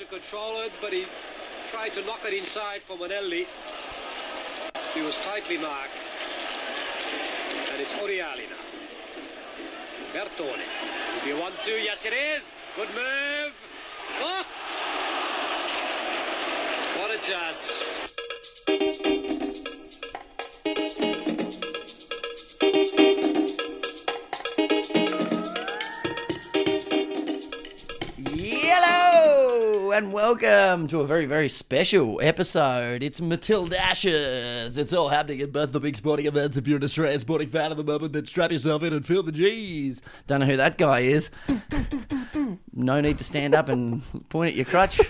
to control it, but he tried to knock it inside for Manelli. He was tightly marked. And it's Oriali now. Bertone. Will be a one-two. Yes, it is. Good move. Oh! What a chance. And welcome to a very, very special episode. It's Matilda Ashes. It's all happening at both the big sporting events. If you're an Australian sporting fan at the moment, then strap yourself in and feel the G's. Don't know who that guy is. No need to stand up and point at your crutch.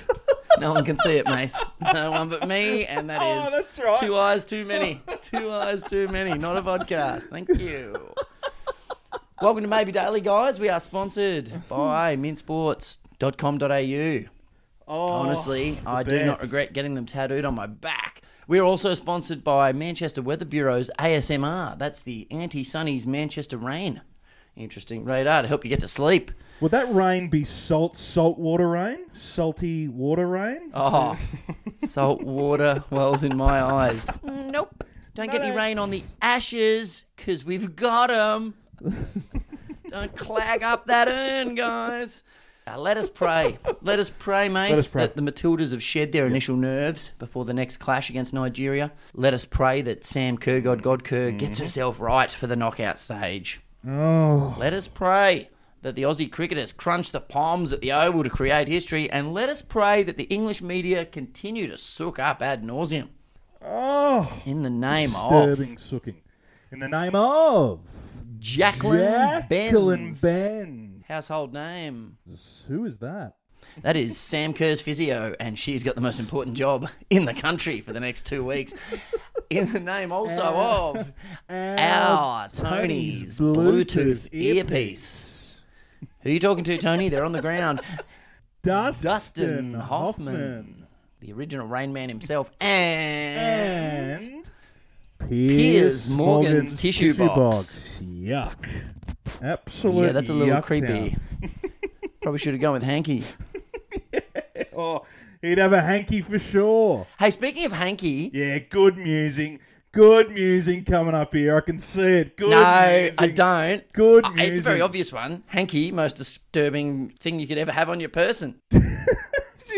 No one can see it, mate. No one but me, and that oh, is Oh, that's right. two eyes too many. Two eyes too many. Not a podcast. Thank you. Welcome to Maybe Daily, guys. We are sponsored by mintsports.com.au. Oh, Honestly, the I do not best. regret getting them tattooed on my back. We are also sponsored by Manchester Weather Bureau's ASMR. That's the Anti Sunny's Manchester Rain. Interesting radar to help you get to sleep. Would that rain be salt, salt water rain? Salty water rain? Oh, salt water wells in my eyes. Nope. Don't get any rain on the ashes because we've got 'em. Don't clag up that urn, guys. Uh, let us pray. Let us pray, mates, that the Matildas have shed their initial nerves before the next clash against Nigeria. Let us pray that Sam Kerr, God God Kerr, gets herself right for the knockout stage. Oh, Let us pray that the Aussie cricketers crunch the poms at the Oval to create history, and let us pray that the English media continue to sook up ad nauseum oh, in the name disturbing of sooking. In the name of Jacqueline, Jacqueline Benz. Ben. Household name. Who is that? That is Sam Kerr's physio, and she's got the most important job in the country for the next two weeks. In the name also of our Tony's Bluetooth earpiece. Who are you talking to, Tony? They're on the ground. Dustin, Dustin Hoffman, Hoffman. the original Rain Man himself, and And Piers Morgan's tissue box. Yuck. Absolute yeah, that's a little creepy. Probably should have gone with Hanky. Oh, he'd have a hanky for sure. Hey, speaking of Hanky, Yeah, good music. Good music coming up here. I can see it. Good no, music. I don't. Good Uh, It's a very obvious one. Hanky, most disturbing thing you could ever have on your person.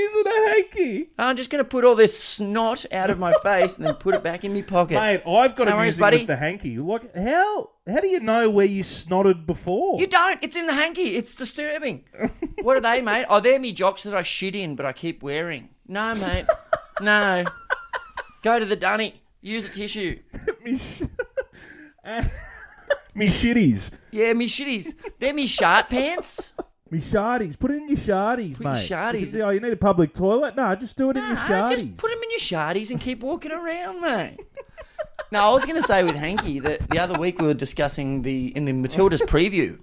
In a hanky. I'm just going to put all this snot out of my face and then put it back in my pocket. Mate, I've got No a worries, music buddy. with the hanky. Like, how how do you know where you snotted before? You don't. It's in the hanky. It's disturbing. what are they, mate? Oh, they're me jocks that I shit in, but I keep wearing. No, mate. no. Go to the dunny. Use a tissue. me, sh- me shitties. Yeah, me shitties. They're me shart pants. Me shardies. Put it in your shardies, your mate. shardies. If you- Oh, you need a public toilet? No, just do it in your Nah, shardies. just put them in your shardies and keep walking around, mate. no, I was going to say with Hanky that the other week we were discussing the in the Matilda's preview.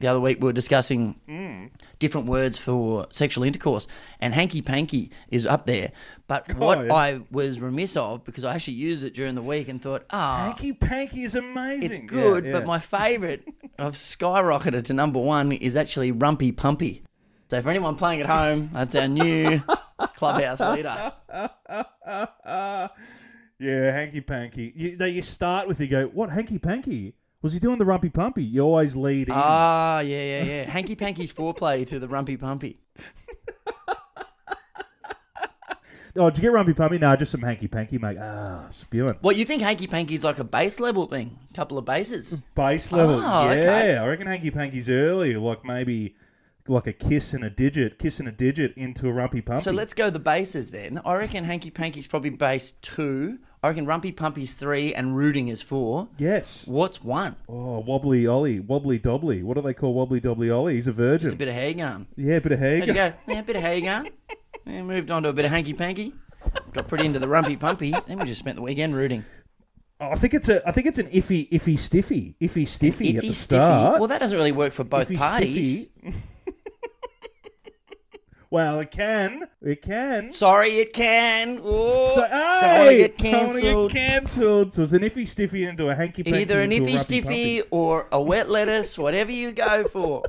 The other week we were discussing mm. Different words for sexual intercourse, and hanky panky is up there. But what yeah. I was remiss of because I actually used it during the week and thought, ah, Hanky panky is amazing. it's good. yeah. But my favourite, I've skyrocketed to number one, is actually rumpy pumpy. So for anyone playing at home, that's our new clubhouse leader. yeah, hanky panky. You, you start with you go, what hanky panky? Was he doing the rumpy pumpy? You always lead in. Ah, yeah, yeah, yeah. Hanky Panky's foreplay to the Rumpy Pumpy. oh, did you get rumpy pumpy? No, just some hanky panky, mate. Ah, spewing. What, you think Hanky Panky's like a base level thing? couple of bases? Base level. Oh, yeah, okay. I reckon hanky panky's early, like maybe like a kiss and a digit, kiss and a digit into a rumpy pumpy. So let's go the bases then. I reckon Hanky Panky's probably base two. I reckon Rumpy Pumpy's three and Rooting is four. Yes. What's one? Oh, wobbly Ollie, wobbly dobbly. What do they call wobbly dobbly Ollie? He's a virgin. Just a bit of hair gun. yeah, bit of hair. How'd you go? Yeah, a bit of hair gun. Yeah, moved on to a bit of Hanky Panky. Got pretty into the Rumpy Pumpy. Then we just spent the weekend rooting. Oh, I think it's a. I think it's an iffy, iffy, stiffy, iffy, stiffy at Iffy the stiffy. start. Well, that doesn't really work for both Iffy, parties. well, it can. It can. Sorry, it can. Oh, So, hey, get don't cancelled. cancelled. So it's an iffy, stiffy into a hanky panky. Either an iffy stiffy or a wet lettuce, whatever you go for.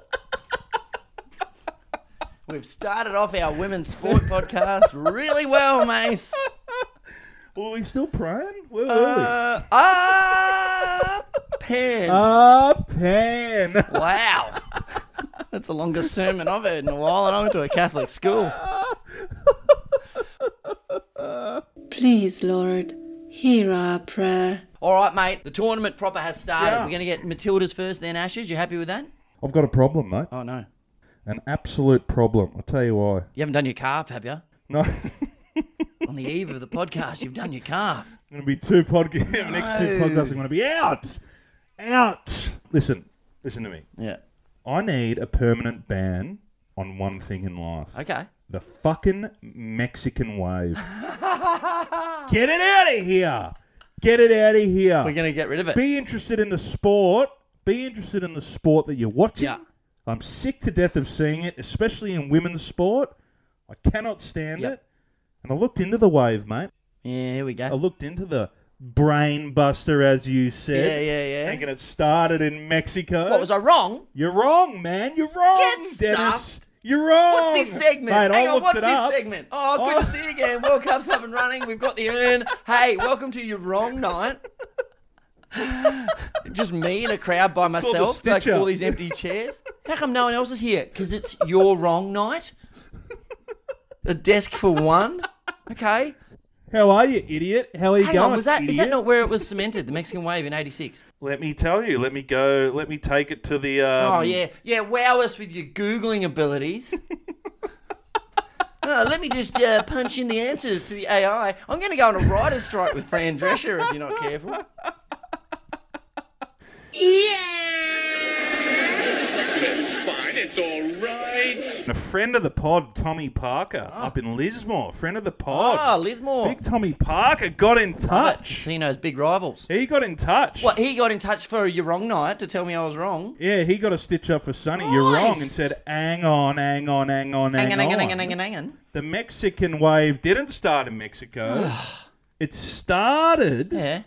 We've started off our women's sport podcast really well, Mase. Well, we still praying? Where were we? Uh, ah, pen. Ah, pen. wow. That's the longest sermon I've heard in a while, and I went to a Catholic school. Please, Lord, hear our prayer. All right, mate. The tournament proper has started. Yeah. We're going to get Matilda's first, then Ashes. You happy with that? I've got a problem, mate. Oh no, An absolute problem. I'll tell you why. you haven't done your calf, have you? No. On the eve of the podcast, you've done your calf. going to be two podcasts. Next two No. podcasts are going to be out. Out. Listen, listen to me. Yeah. I need a permanent ban on one thing in life. Okay. The fucking Mexican wave. Get it out of here. Get it out of here. We're going to get rid of it. Be interested in the sport. Be interested in the sport that you're watching. Yeah. I'm sick to death of seeing it, especially in women's sport. I cannot stand Yep. it. And I looked into the wave, mate. Yeah, here we go. I looked into the brain buster, as you said. Yeah, yeah, yeah. Thinking it started in Mexico. What was I wrong? You're wrong, man. You're wrong, Get Dennis. stuffed. You're wrong. What's this segment? Mate, Hang I on, what's this up. segment? Oh, good Oh. to see you again. World Cup's up and running. We've got the urn. Hey, welcome to your wrong night. Just me in a crowd by the myself, like all these empty chairs. How come no one else is here? Because it's your wrong night. A desk for one. Okay. How are you, idiot? How are you Hang going? on, was that is idiot? that not where it was cemented? The Mexican wave in '86. Let me tell you. Let me go. Let me take it to the. Um, Oh yeah, yeah. Wow us with your googling abilities. Uh, let me just uh, punch in the answers to the AI. I'm going to go on a writer's strike with Fran Drescher if you're not careful. It's fine. It's all right. A friend of the pod, Tommy Parker, ah. up in Lismore. Friend of the pod. Oh, Lismore. Big Tommy Parker got in Love it. touch. Casino's big rivals. He got in touch. What, he got in touch for your wrong night to tell me I was wrong? Yeah, he got a stitch up for Sunny. You're wrong, and Christ. said, "Hang on, hang on, hang on, hang, Hang on, hang on, on." hang on, hang on, hang on. The Mexican wave didn't start in Mexico. it started Yeah.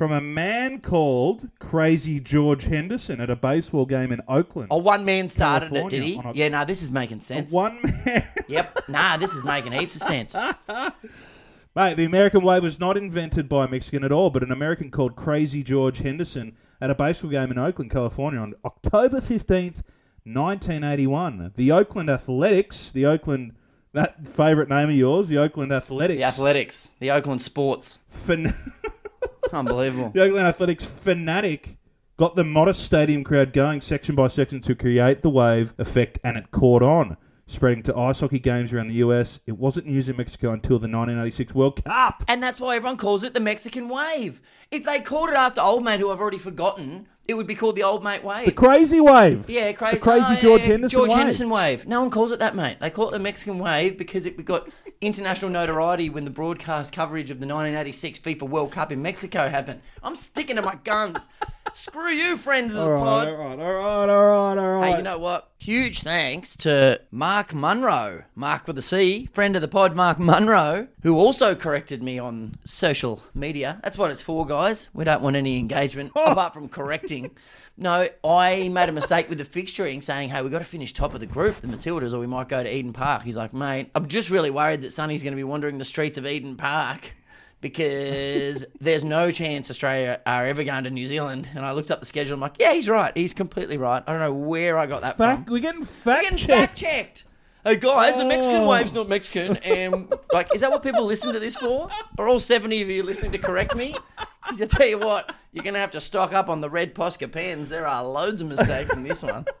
From a man called Crazy George Henderson at a baseball game in Oakland. Oh, one man started it, did he? on a- Yeah, no, this is making sense. One man. Yep. Nah, this is making heaps of sense. Mate, the American wave was not invented by a Mexican at all, but an American called Crazy George Henderson at a baseball game in Oakland, California on October 15th, 1981. The Oakland Athletics, the Oakland, that favourite name of yours, the Oakland Athletics. The athletics, the Oakland sports. Unbelievable. the Oakland Athletics fanatic got the modest stadium crowd going section by section to create the wave effect, and it caught on. Spreading to ice hockey games around the US. It wasn't used in Mexico until the 1986 World Cup. And that's why everyone calls it the Mexican wave. If they called it after old mate who I've already forgotten, it would be called the old mate wave. The crazy wave. yeah, crazy. The crazy oh, yeah, George yeah, Henderson George wave. Henderson wave. No one calls it that, mate. They call it the Mexican wave because it got international notoriety when the broadcast coverage of the 1986 FIFA World Cup in Mexico happened. I'm sticking to my guns. Screw you, friends of the All right, pod. all right, all right, all right, all right. Hey, you know what? Huge thanks to Mark Munro, Mark with a C, friend of the pod, Mark Munro, who also corrected me on social media. That's what it's for, guys. We don't want any engagement oh. apart from correcting. No, I made a mistake with the fixturing, saying, "Hey, we've got to finish top of the group, the Matildas, or we might go to Eden Park." He's like, "Mate, I'm just really worried that Sunny's going to be wandering the streets of Eden Park." Because there's no chance Australia are ever going to New Zealand. And I looked up the schedule. I'm like, yeah, he's right. He's completely right. I don't know where I got that fact, from. we're getting We're getting checked. fact checked. Hey guys, the Mexican Oh. wave's not Mexican, and like, is that what people listen to this for? Are all seventy of you listening to correct me? Because I tell you what, you're gonna have to stock up on the red Posca pens. There are loads of mistakes in this one.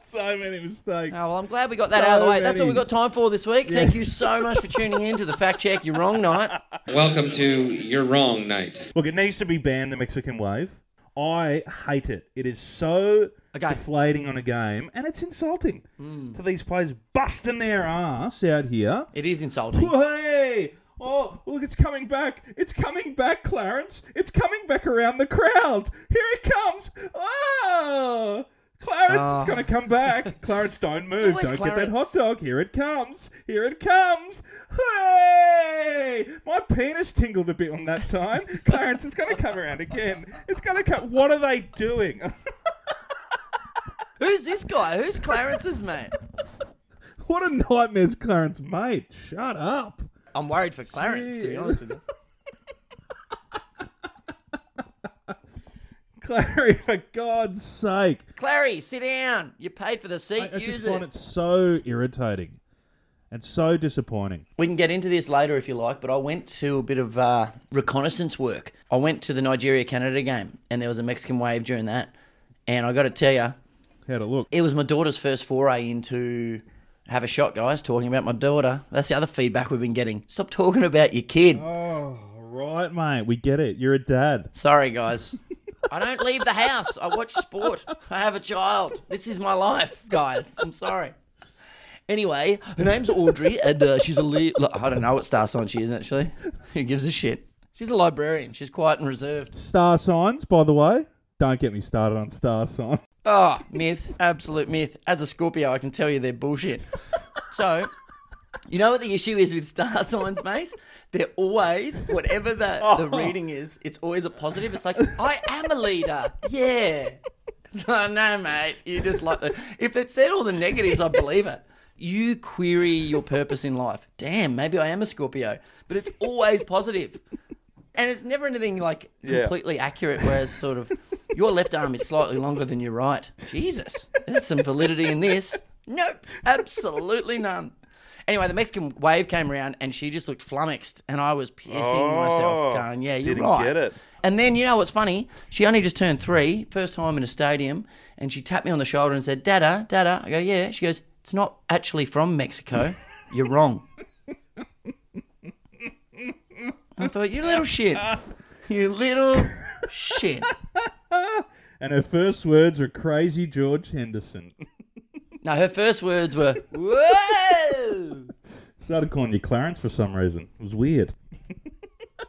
So many mistakes. Oh, well, I'm glad we got that So out of the way. That's all many. we got time for this week. Thank you so much for tuning in to the Fact Check You're Wrong night. Welcome to your wrong night. Look, it needs to be banned, the Mexican wave. I hate it. It is so Okay. Deflating on a game, and it's insulting mm. to these players busting their ass out here. It is insulting. Hey! Oh, look, it's coming back. It's coming back, Clarence. It's coming back around the crowd. Here it comes. Oh! Clarence, it's ah. going to come back. Clarence, don't move. always Don't get that Clarence. hot dog. Here it comes. Here it comes. Hey! My penis tingled a bit on that time. Clarence, it's going to come around again. It's going to come. What are they doing? Who's this guy? Who's Clarence's mate? What a nightmare's Clarence mate. Shut up. I'm worried for Clarence, to be honest with you. Clary, for God's sake. Clary, sit down. You paid for the seat. I, I Use just it. find it so irritating and so disappointing. We can get into this later if you like, but I went to a bit of uh, reconnaissance work. I went to the Nigeria Canada game, and there was a Mexican wave during that. And I got to tell you, How'd it look? it was my daughter's first foray into have a shot, guys. Talking about my daughter. That's the other feedback we've been getting. Stop talking about your kid. Oh, right, mate. We get it. You're a dad. Sorry, guys. I don't leave the house. I watch sport. I have a child. This is my life, guys. I'm sorry. Anyway, her name's Audrey, and uh, she's a li- I don't know what star sign she is actually. Who gives a shit? She's a librarian. She's quiet and reserved. Star signs, by the way. Don't get me started on star signs. Oh, myth, absolute myth. As a Scorpio, I can tell you they're bullshit. So, you know what the issue is with star signs, mate? They're always, whatever the, the oh. reading is, it's always a positive. It's like, I am a leader. Yeah. So, no, mate. You just like the. If it said all the negatives, I believe it. You query your purpose in life. Damn, maybe I am a Scorpio. But it's always positive. And it's never anything like completely accurate, whereas sort of your left arm is slightly longer than your right. Jesus, there's some validity in this. Nope, absolutely none. Anyway, the Mexican wave came around and she just looked flummoxed, and I was pissing myself, oh, going, "Yeah, you're didn't right." get it. And then you know what's funny? She only just turned three, first time in a stadium, and she tapped me on the shoulder and said, "Dada, Dada." I go, "Yeah." She goes, "It's not actually from Mexico. You're wrong." I thought, "You little shit, you little shit." And her first words were crazy George Henderson. No, her first words were, "Whoa." Started calling you Clarence for some reason. It was weird.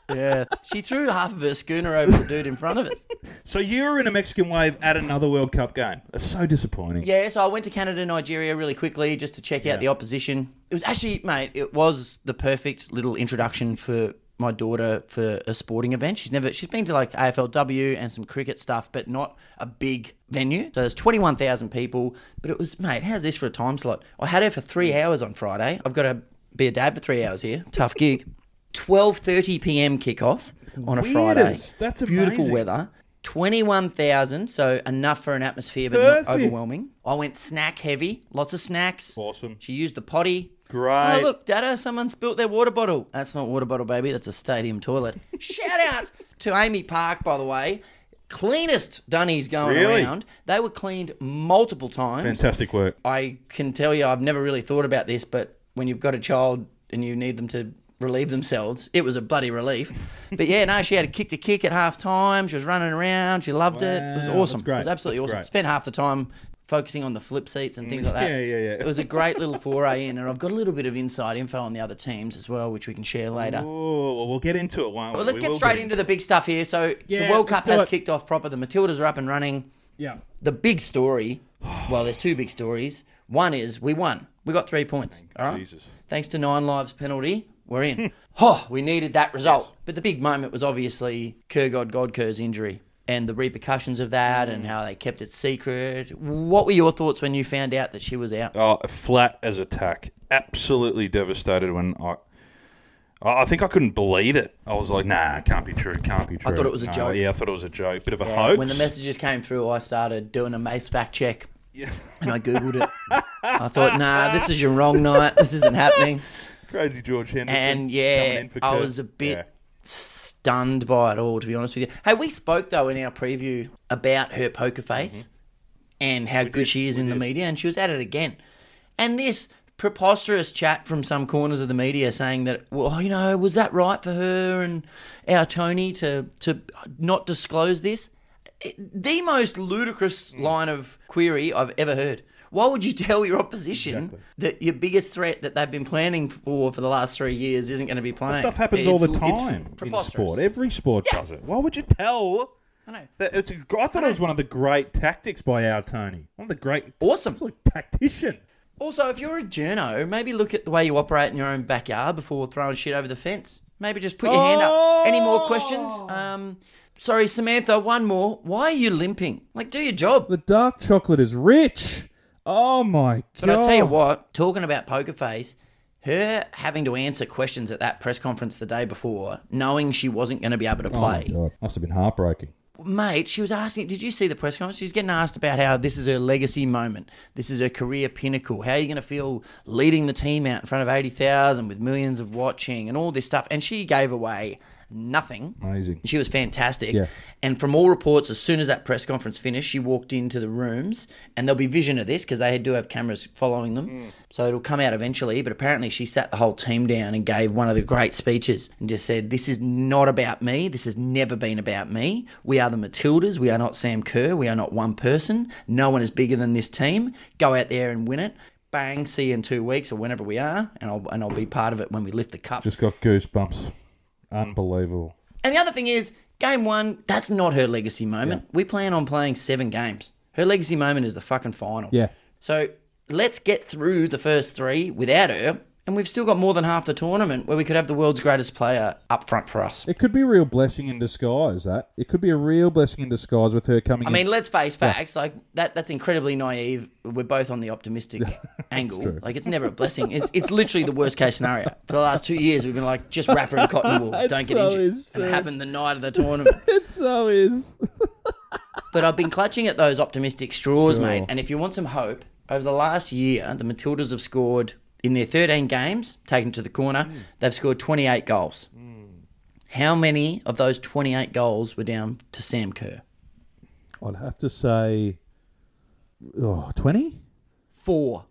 Yeah, she threw half of her schooner over the dude in front of us. So you were in a Mexican wave at another World Cup game. That's so disappointing. Yeah, so I went to Canada, and Nigeria really quickly just to check out the opposition. It was actually, mate, it was the perfect little introduction for my daughter for a sporting event. She's never, she's been to like AFLW and some cricket stuff, but not a big venue. So there's 21,000 people, but it was, mate, how's this for a time slot? I had her for three mm. hours on Friday. I've got to be a dad for three hours here. Tough gig. 12.30 p.m. kickoff on a Friday. Weirdest. That's Beautiful amazing. weather. 21,000, so enough for an atmosphere, but Perfect. not overwhelming. I went snack heavy, lots of snacks. Awesome. She used the potty. Great. Oh, look, Dada, someone spilt their water bottle. That's not water bottle, baby. That's a stadium toilet. Shout out to AAMI Park, by the way. Cleanest dunnies going Really? around. They were cleaned multiple times. Fantastic work. I can tell you, I've never really thought about this, but when you've got a child and you need them to relieve themselves, it was a bloody relief. but yeah, no, she had a kick to kick at half time. She was running around. She loved it. It was awesome. great. It was absolutely That's awesome. great. Spent half the time focusing on the flip seats and things like that. Yeah, yeah, yeah. It was a great little foray in, and I've got a little bit of inside info on the other teams as well, which we can share later. Oh, well, we'll get into it, won't we? Well, let's We get straight into the big stuff here. So Yeah, the World Cup has it. kicked off proper. The Matildas are up and running. Yeah. The big story, well, there's two big stories. One is we won. We got three points. Oh, All right. Jesus. Thanks to nine lives penalty, we're in. oh, we needed that result. But the big moment was obviously Kurgod Godker's injury and the repercussions of that and mm. how they kept it secret. What were your thoughts when you found out that she was out? Oh, flat as a tack. Absolutely devastated when I. I think I couldn't believe it. I was like, "Nah, it can't be true. It can't be true." I thought it was a No, joke. Yeah, I thought it was a joke. Bit of a hoax. When the messages came through, I started doing a Mase fact check Yeah. and I Googled it. I thought, nah, this is your wrong night. This isn't happening. Crazy George Henderson. And yeah, I was a bit Yeah. stunned by it all, to be honest with you. Hey, we spoke though in our preview about her poker face and how good she is in the media, and she was at it again. And this preposterous chat from some corners of the media saying that, well, you know, was that right for her and our Tony to to not disclose this? The most ludicrous line of query I've ever heard. Why would you tell your opposition that your biggest threat that they've been planning for for the last three years isn't going to be playing? Stuff happens all the It's- it's time in sport. Every sport Yeah. does it. Why would you tell? I know. That it's a, I thought it was one of the great tactics by our Tony. One of the great, Awesome. tactician. Also, if you're a journo, maybe look at the way you operate in your own backyard before throwing shit over the fence. Maybe just put your hand up. Any more questions? Um, sorry, Samantha, one more. Why are you limping? Like, do your job. The dark chocolate is rich. Oh my god! But I tell you what, talking about Poker Face, her having to answer questions at that press conference the day before, knowing she wasn't going to be able to Oh my play. god, must have been heartbreaking. Mate, she was asking, did you see the press conference? She's getting asked about how this is her legacy moment. This is her career pinnacle. How are you going to feel leading the team out in front of 80,000 with millions of watching and all this stuff? And she gave away nothing. Amazing. She was fantastic. Yeah. And from all reports, as soon as that press conference finished, she walked into the rooms, and there'll be vision of this because they do have cameras following them. Mm. So it'll come out eventually. But apparently, she sat the whole team down and gave one of the great speeches and just said, This is not about me. This has never been about me. We are the Matildas. We are not Sam Kerr. We are not one person. No one is bigger than this team. Go out there and win it. Bang, see you in two weeks or whenever we are, and I'll, and I'll be part of it when we lift the cup. Just got goosebumps. Mm. Unbelievable. And the other thing is, game one, that's not her legacy moment. We plan on playing seven games. Her legacy moment is the fucking final. Yeah. So let's get through the first three without her, and we've still got more than half the tournament where we could have the world's greatest player up front for us. It could be a real blessing in disguise. That it could be a real blessing in disguise with her coming. I in. mean, let's face facts. Like that, that's incredibly naive. We're both on the optimistic angle. true. Like it's never a blessing. It's it's literally the worst case scenario. For the last two years, we've been like just wrap her in cotton wool. It Don't get so injured. is And it true. happened the night of the tournament. it so is. But I've been clutching at those optimistic straws, Sure. mate. And if you want some hope, over the last year, the Matildas have scored in their 13 games, taken to the corner, they've scored 28 goals. How many of those 28 goals were down to Sam Kerr? I'd have to say, oh, 20? Four.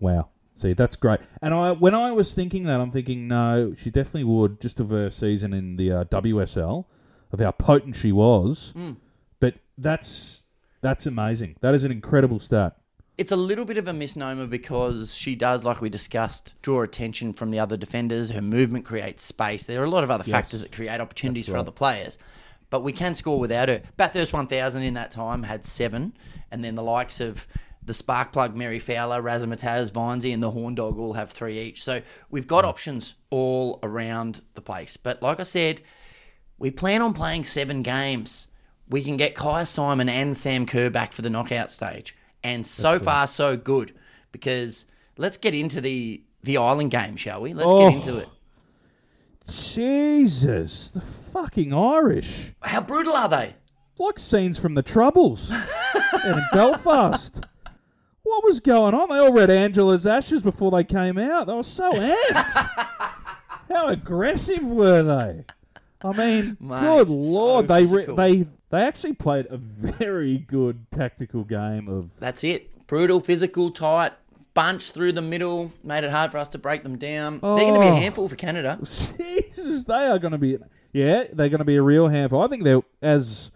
Wow. See, that's great. And I, when I was thinking that, I'm thinking, no, she definitely would, just of her season in the uh, WSL, of how potent she was. Hmm. But that's that's amazing. That is an incredible stat. It's a little bit of a misnomer because she does, like we discussed, draw attention from the other defenders. Her movement creates space. There are a lot of other factors that create opportunities for other players. But we can score without her. Bathurst 1000 in that time had seven. And then the likes of the spark plug Mary Fowler, Razzmatazz, Vinesy, and the Horn Dog all have three each. So we've got hmm. options all around the place. But like I said, we plan on playing seven games. We can get Kyah Simon and Sam Kerr back for the knockout stage. And so far, so good. Because let's get into the the island game, shall we? Let's Oh. get into oh. it. Jesus, the fucking Irish. How brutal are they? It's like scenes from the Troubles in Belfast. What was going on? They all read Angela's Ashes before they came out. They were so amped. How aggressive were they? I mean, Mate, good so lord, they re- they they actually played a very good tactical game of That's it. Brutal, physical, tight, bunch through the middle, made it hard for us to break them down. They're going to be a Oh. handful for Canada. Jesus, they are going to be. Yeah, they're going to be a real handful. I think they're, as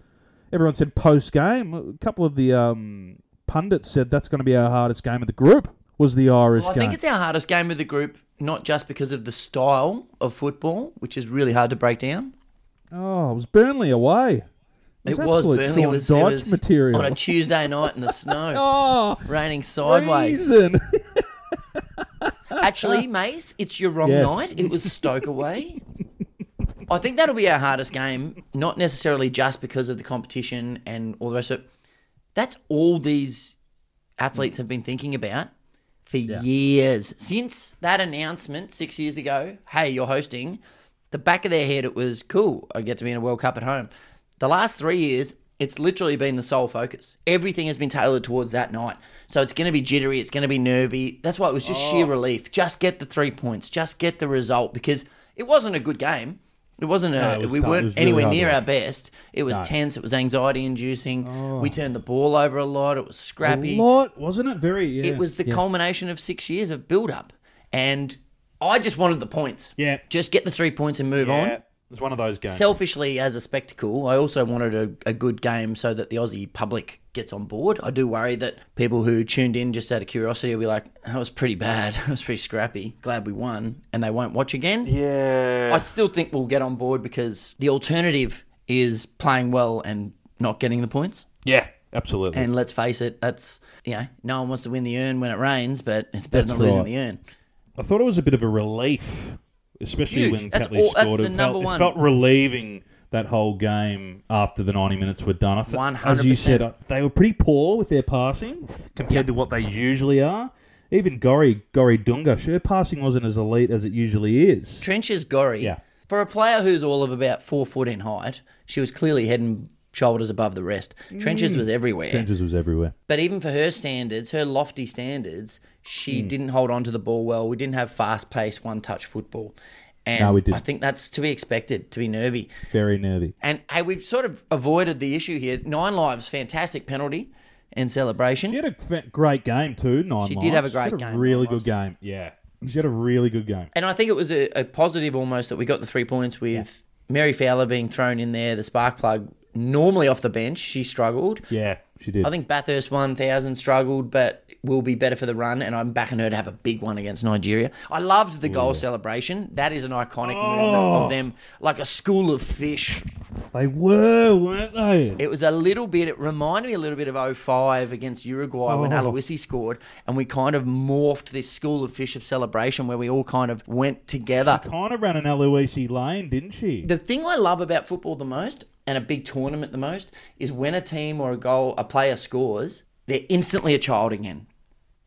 everyone said post game, a couple of the um, pundits said that's going to be our hardest game of the group. Was the Irish Well, I game? think it's our hardest game of the group, not just because of the style of football, which is really hard to break down. oh, it was Burnley away. It was Burnley. It was, it was material. on a Tuesday night in the snow, oh, raining sideways. reason. Actually, Mase, it's your wrong Yes. night. It was Stoke away. I think that'll be our hardest game, not necessarily just because of the competition and all the rest of it. That's all these athletes have been thinking about for years. Since that announcement six years ago, hey, you're hosting, the back of their head, it was cool. I get to be in a World Cup at home. The last three years, it's literally been the sole focus. Everything has been tailored towards that night. So it's going to be jittery. It's going to be nervy. That's why it was just oh. sheer relief. Just get the three points. Just get the result because it wasn't a good game. It wasn't a. No, it was we tough. Weren't really anywhere near our best. It was No. tense. It was anxiety inducing. Oh. We turned the ball over a lot. It was scrappy a lot, wasn't it? Very. Yeah. it was the yeah. culmination of six years of build up. And I just wanted the points. Yeah. Just get the three points and move Yeah, on. It was one of those games. Selfishly, as a spectacle, I also wanted a, a good game so that the Aussie public gets on board. I do worry that people who tuned in just out of curiosity will be like, that was pretty bad. It was pretty scrappy. Glad we won. And they won't watch again. yeah. I still think we'll get on board because the alternative is playing well and not getting the points. yeah, absolutely. And let's face it, that's you know, no one wants to win the urn when it rains, but it's better That's than losing the urn. I thought it was a bit of a relief, especially Huge. when That's Catley all- that's scored. the it, number felt, one. it felt relieving that whole game after the 90 minutes were done. I th- 100%. As you said, uh, they were pretty poor with their passing compared Yeah. to what they usually are. Even Gorry, Gorry Dunga, her passing wasn't as elite as it usually is. Trenches Gorry, Yeah. for a player who's all of about four foot in height, she was clearly head and shoulders above the rest. Trenches was everywhere. Trenches was everywhere. But even for her standards, her lofty standards, she Hmm. didn't hold on to the ball well. We didn't have fast paced, one touch football. And No, we didn't. I think that's to be expected, to be nervy. Very nervy. And hey, we've sort of avoided the issue here. Nine lives, fantastic penalty and celebration. She had a fa- great game too. Nine. She did have a great had game, Really Nine good game. Yeah, she had a really good game. And I think it was a, a positive almost that we got the three points with Mary Fowler being thrown in there, the spark plug. Normally off the bench, she struggled. Yeah, she did. I think Bathurst 1000 struggled, but will be better for the run, and I'm backing her to have a big one against Nigeria. I loved the goal celebration. That is an iconic Oh. of them, like a school of fish. they were, weren't they? It was a little bit, it reminded me a little bit of 05 against Uruguay when Oh. Aloisi scored, and we kind of morphed this school of fish of celebration where we all kind of went together. She kind of ran an Aloisi lane, didn't she? The thing I love about football the most, and a big tournament the most, is when a team or a goal, a player scores, they're instantly a child again.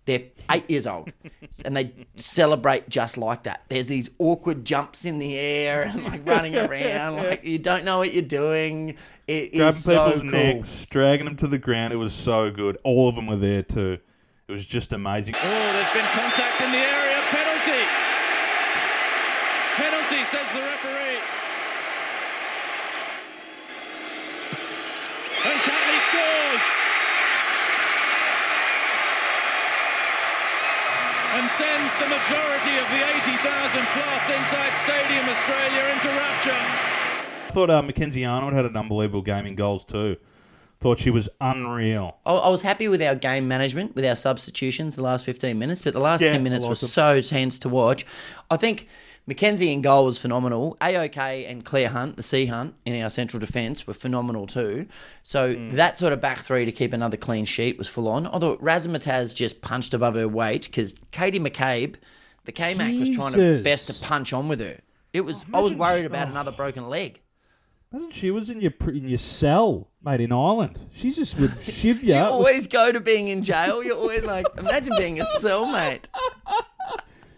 They're eight years old, and they celebrate just like that. There's these awkward jumps in the air and like running around, like you don't know what you're doing. It is Grabbing so people's cool. necks, dragging them to the ground. It was so good. All of them were there too. It was just amazing. Oh, there's been contact in the area. Penalty. Penalty, says the referee. And Catley scores. And sends the majority of the 80,000 plus inside Stadium Australia into rapture. I thought uh, Mackenzie Arnold had an unbelievable game in goals too. Thought she was unreal. I, I was happy with our game management, with our substitutions the last 15 minutes, but the last Yeah, 10 minutes I were so tense to watch. I think Mackenzie in goal was phenomenal. AOK and Clare Hunt, the Sea Hunt, in our central defence were phenomenal too. So Mm. that sort of back three to keep another clean sheet was full on. Although Razzmatazz just punched above her weight because Katie McCabe, the K-Mac, was trying to best to punch on with her. It was. I was worried she- about oh. another broken leg. Imagine she was in your in your cell, mate, in Ireland. She's just with shiv you. You always go to being in jail. You're always like, imagine being a cellmate.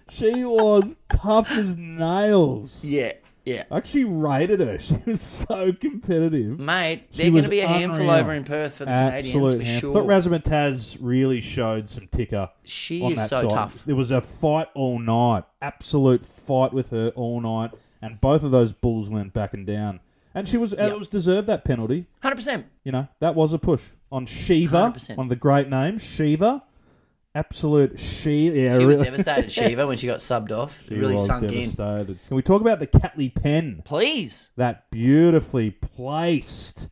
She was tough as nails. Yeah, yeah. I actually rated her. She was so competitive. Mate, She they're going was to be a handful unreal. over in Perth for the Canadians Absolute for sure. I thought Razzmatazz really showed some ticker. She on is that so side. tough. There was a fight all night, absolute fight with her all night, and both of those bulls went back and down. And she was, and it was deserved that penalty. Hundred percent. You know, that was a push on Sheva, 100%. one of the great names, Sheva. Absolute Sheva. Yeah, She was really- devastated, Sheva, when she got subbed off. She It really was sunk in. Can we talk about the Catley pen? Please. That beautifully placed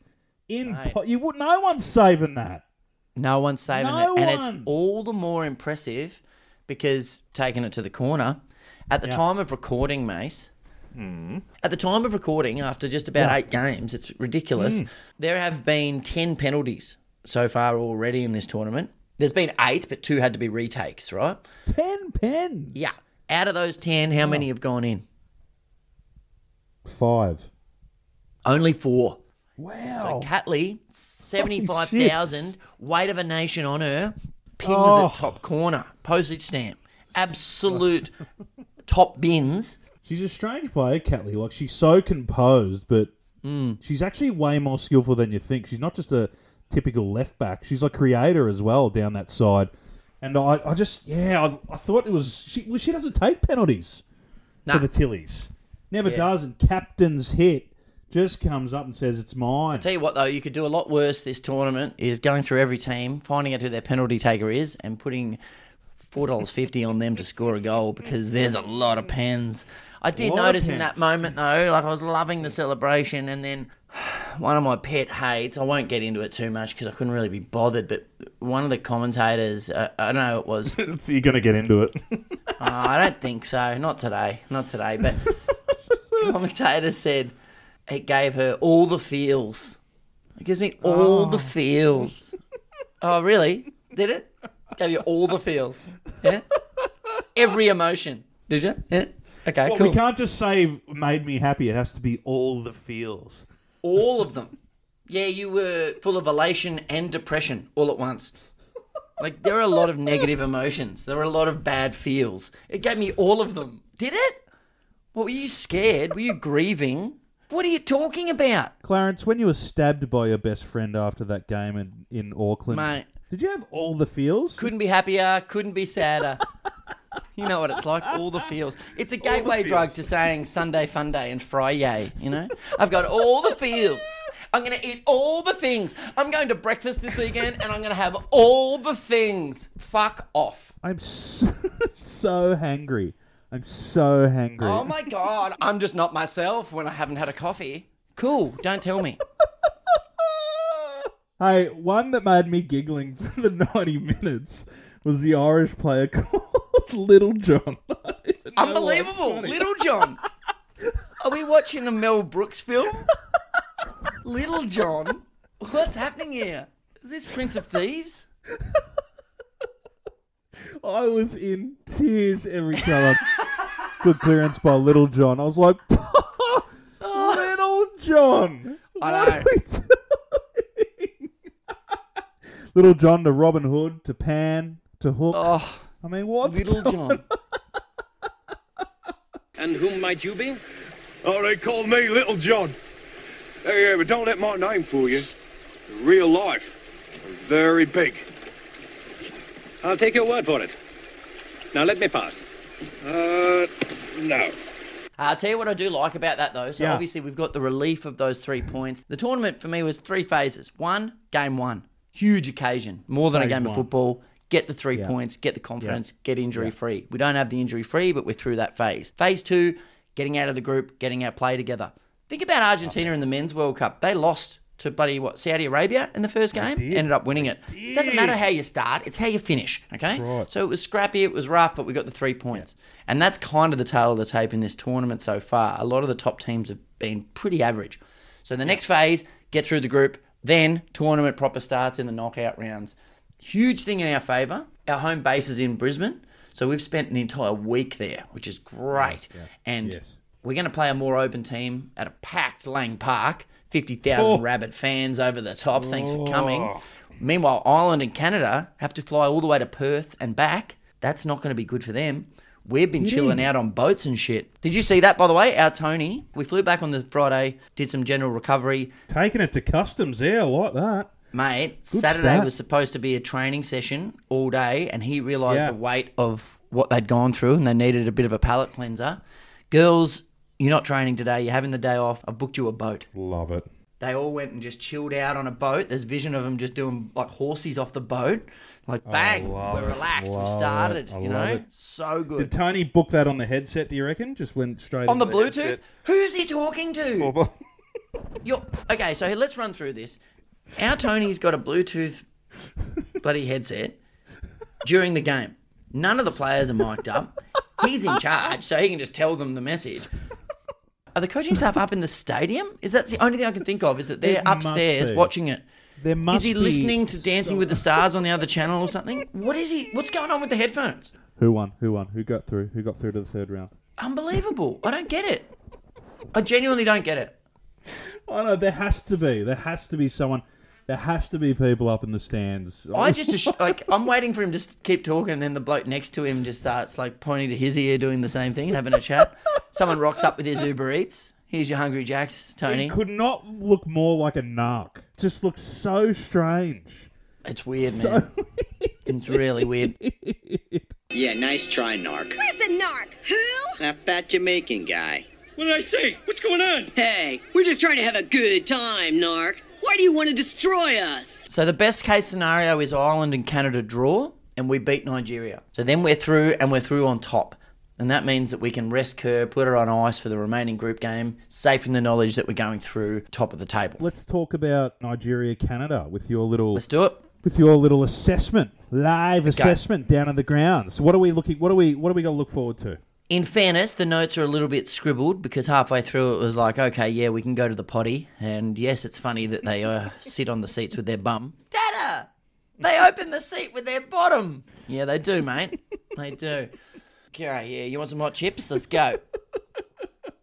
in. Mate. Po- you would. No one's saving that. No one's saving No it. And it's all the more impressive because taking it to the corner, at the Yeah. time of recording, Mase, at the time of recording, after just about Yeah. eight games, it's ridiculous. Mm. There have been 10 penalties so far already in this tournament. There's been eight, but two had to be retakes, right? Ten pens. Yeah. Out of those 10, how many have gone in? Five. Only four. Wow. So Catley, 75,000, weight of a nation on her, pins Oh. at top corner, postage stamp. Absolute top bins. She's a strange player, Catley. Like she's so composed, but Mm. she's actually way more skillful than you think. She's not just a typical left back. She's a creator as well down that side. And I, I just, yeah, I, I thought it was she. Well, she doesn't take penalties Nah. for the Tillies. Never Yeah. does. And captain's hit just comes up and says it's mine. Tell you what, though, you could do a lot worse this tournament is going through every team, finding out who their penalty taker is, and putting $4.50 on them to score a goal because there's a lot of pens. I did Lot of notice in pens. that moment, though, like I was loving the celebration, and then one of my pet hates, I won't get into it too much because I couldn't really be bothered, but one of the commentators, uh, I don't know who it was, so you're gonna get into it. Uh, I don't think so. Not today. Not today. But commentator said it gave her all the feels. It gives me all the feels. Oh, really? Did it? Gave you all the feels. Yeah. Every emotion. Did you? Yeah. Okay. well, cool. we can't just say made me happy. It has to be all the feels. All of them. Yeah, you were full of elation and depression all at once. Like, there are a lot of negative emotions. There were a lot of bad feels. It gave me all of them. Did it? What, were you scared? Were you grieving? What are you talking about? Clarence, when you were stabbed by your best friend after that game in, in Auckland, Mate. did you have all the feels? Couldn't be happier, couldn't be sadder. You know what it's like, all the feels. It's a gateway drug to saying Sunday fun day and Friday, you know? I've got all the feels. I'm going to eat all the things. I'm going to breakfast this weekend and I'm going to have all the things. Fuck off. I'm so, so hangry. I'm so hangry. Oh my God, I'm just not myself when I haven't had a coffee. Cool, don't tell me. Hey, one that made me giggling for the 90 minutes was the Irish player called Little John. I don't even know why it's Unbelievable. Little John. Are we watching a Mel Brooks film? Little John? What's happening here? Is this Prince of Thieves? I was in tears every time. I- Good clearance by Little John. I was like, Little John. I what know. are we doing? Little John to Robin Hood to Pan to Hook. Oh, I mean, what's Little going John. And whom might you be? Oh, they call me Little John. Hey, yeah, but don't let my name fool you. Real life. Very big. I'll take your word for it. Now let me pass. Uh, no. I'll tell you what I do like about that though. So Yeah. obviously we've got the relief of those three points. The tournament for me was three phases. One, game one. Huge occasion. More than a game one. of football. Get the three Yeah. points, get the confidence, get injury free. We don't have the injury free, but we're through that phase. Phase two, getting out of the group, getting our play together. Think about Argentina in the men's World Cup. They lost to buddy what Saudi Arabia in the first game. Ended up winning it. Doesn't matter how you start; it's how you finish. Okay. right. So it was scrappy, it was rough, but we got the three points, and that's kind of the tail of the tape in this tournament so far. A lot of the top teams have been pretty average. So the next phase, get through the group, then tournament proper starts in the knockout rounds. Huge thing in our favour. Our home base is in Brisbane, so we've spent an entire week there, which is great. And Yes. we're going to play a more open team at a packed Lang Park, 50,000 Oh. rabid fans over the top. Thanks for coming. Oh. Meanwhile, Ireland and Canada have to fly all the way to Perth and back. That's not going to be good for them. We've been chilling out on boats and shit. Did you see that, by the way? Our Tony, we flew back on the Friday, did some general recovery. Taking it to customs there, I like that. Mate, Good Saturday start. was supposed to be a training session all day, and he realised Yeah. the weight of what they'd gone through, and they needed a bit of a palate cleanser. Girls, you're not training today. You're having the day off. I've booked you a boat. Love it. They all went and just chilled out on a boat. There's vision of them just doing like horsies off the boat. Like bang, love we're it. relaxed. We Love started. it. I You love know, it. so Did good. Tony book that on the headset, do you reckon? Just went straight On the into Bluetooth, headset? who's he talking to? You're, okay, so let's run through this. Our Tony's got a Bluetooth bloody headset during the game. None of the players are mic'd up. He's in charge, so he can just tell them the message. Are the coaching staff up in the stadium? Is that the only thing I can think of? Is that they're It must upstairs be. watching it? There must Is he be listening to Dancing with the Stars on the other channel or something? What is he? What's going on with the headphones? Who won? Who won? Who got through? Who got through to the third round? Unbelievable! I don't get it. I genuinely don't get it. I know there has to be. There has to be someone. There has to be people up in the stands. I just ass- like I'm waiting for him to s- keep talking, and then the bloke next to him just starts like pointing to his ear, doing the same thing, having a chat. Someone rocks up with his Uber Eats. Here's your Hungry Jacks, He Tony. could not look more like a narc. Just looks so strange. It's weird, man. It's really weird. Yeah, nice try, Narc. Where's the narc? Who? That fat Jamaican guy. What did I say? What's going on? Hey, we're just trying to have a good time, narc. Why do you want to destroy us? So the best case scenario is Ireland and Canada draw, and we beat Nigeria. So then we're through, and we're through on top. And that means that we can rest Kerr, put her on ice for the remaining group game, safe in the knowledge that we're going through top of the table. Let's talk about Nigeria, Canada, with your little Let's do it. with your little assessment, live assessment down on the ground. So what are we looking? What are we? What are we going to look forward to? In fairness, the notes are a little bit scribbled because halfway through it was like, okay, yeah, we can go to the potty. And yes, it's funny that they uh, sit on the seats with their bum. Dada! They open the seat with their bottom. Yeah, they do, mate. They do. Okay, yeah, you want some hot chips? Let's go.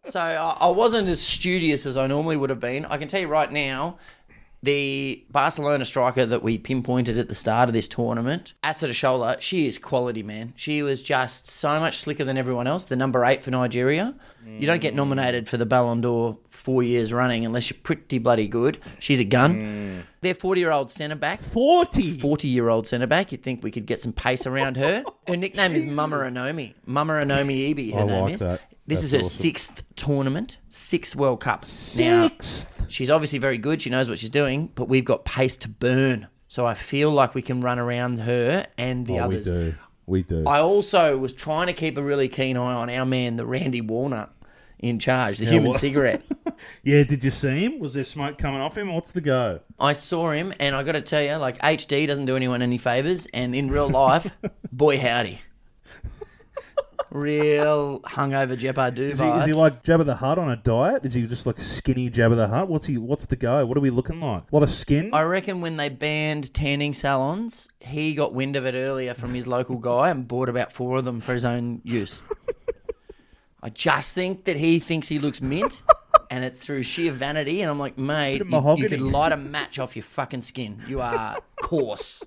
So I, I wasn't as studious as I normally would have been. I can tell you right now, the Barcelona striker that we pinpointed at the start of this tournament, Asa Shola, she is quality, man. She was just so much slicker than everyone else. The number eight for Nigeria. You don't get mm. nominated for the Ballon d'Or four years running unless you're pretty bloody good. She's a gun. Mm. Their 40 year old centre back. 40? 40 year old centre back. You'd think we could get some pace around her. Her nickname is Mama Onome. Mama Onome Ebi, her I name like is. that. This is her awesome. sixth tournament, sixth World Cup. Now, Sixth. She's obviously very good. She knows what she's doing, but we've got pace to burn. So I feel like we can run around her and the Oh, we do. We do. I also was trying to keep a really keen eye on our man, the Randy Waldrum, in charge, the human what? cigarette. yeah, did you see him? Was there smoke coming off him? What's the go? I saw him, and I got to tell you, like HD doesn't do anyone any favors, and in real life, boy howdy, real hungover Jeopardy Is he, is he like Jabba the Hutt on a diet? Is he just like skinny Jabba the Hutt? What's he? What's the go? What are we looking like? A lot of skin. I reckon when they banned tanning salons, he got wind of it earlier from his local guy and bought about four of them for his own use. I just think that he thinks he looks mint, and it's through sheer vanity. And I'm like, mate, you, you mahogany. could light a match off your fucking skin. You are coarse.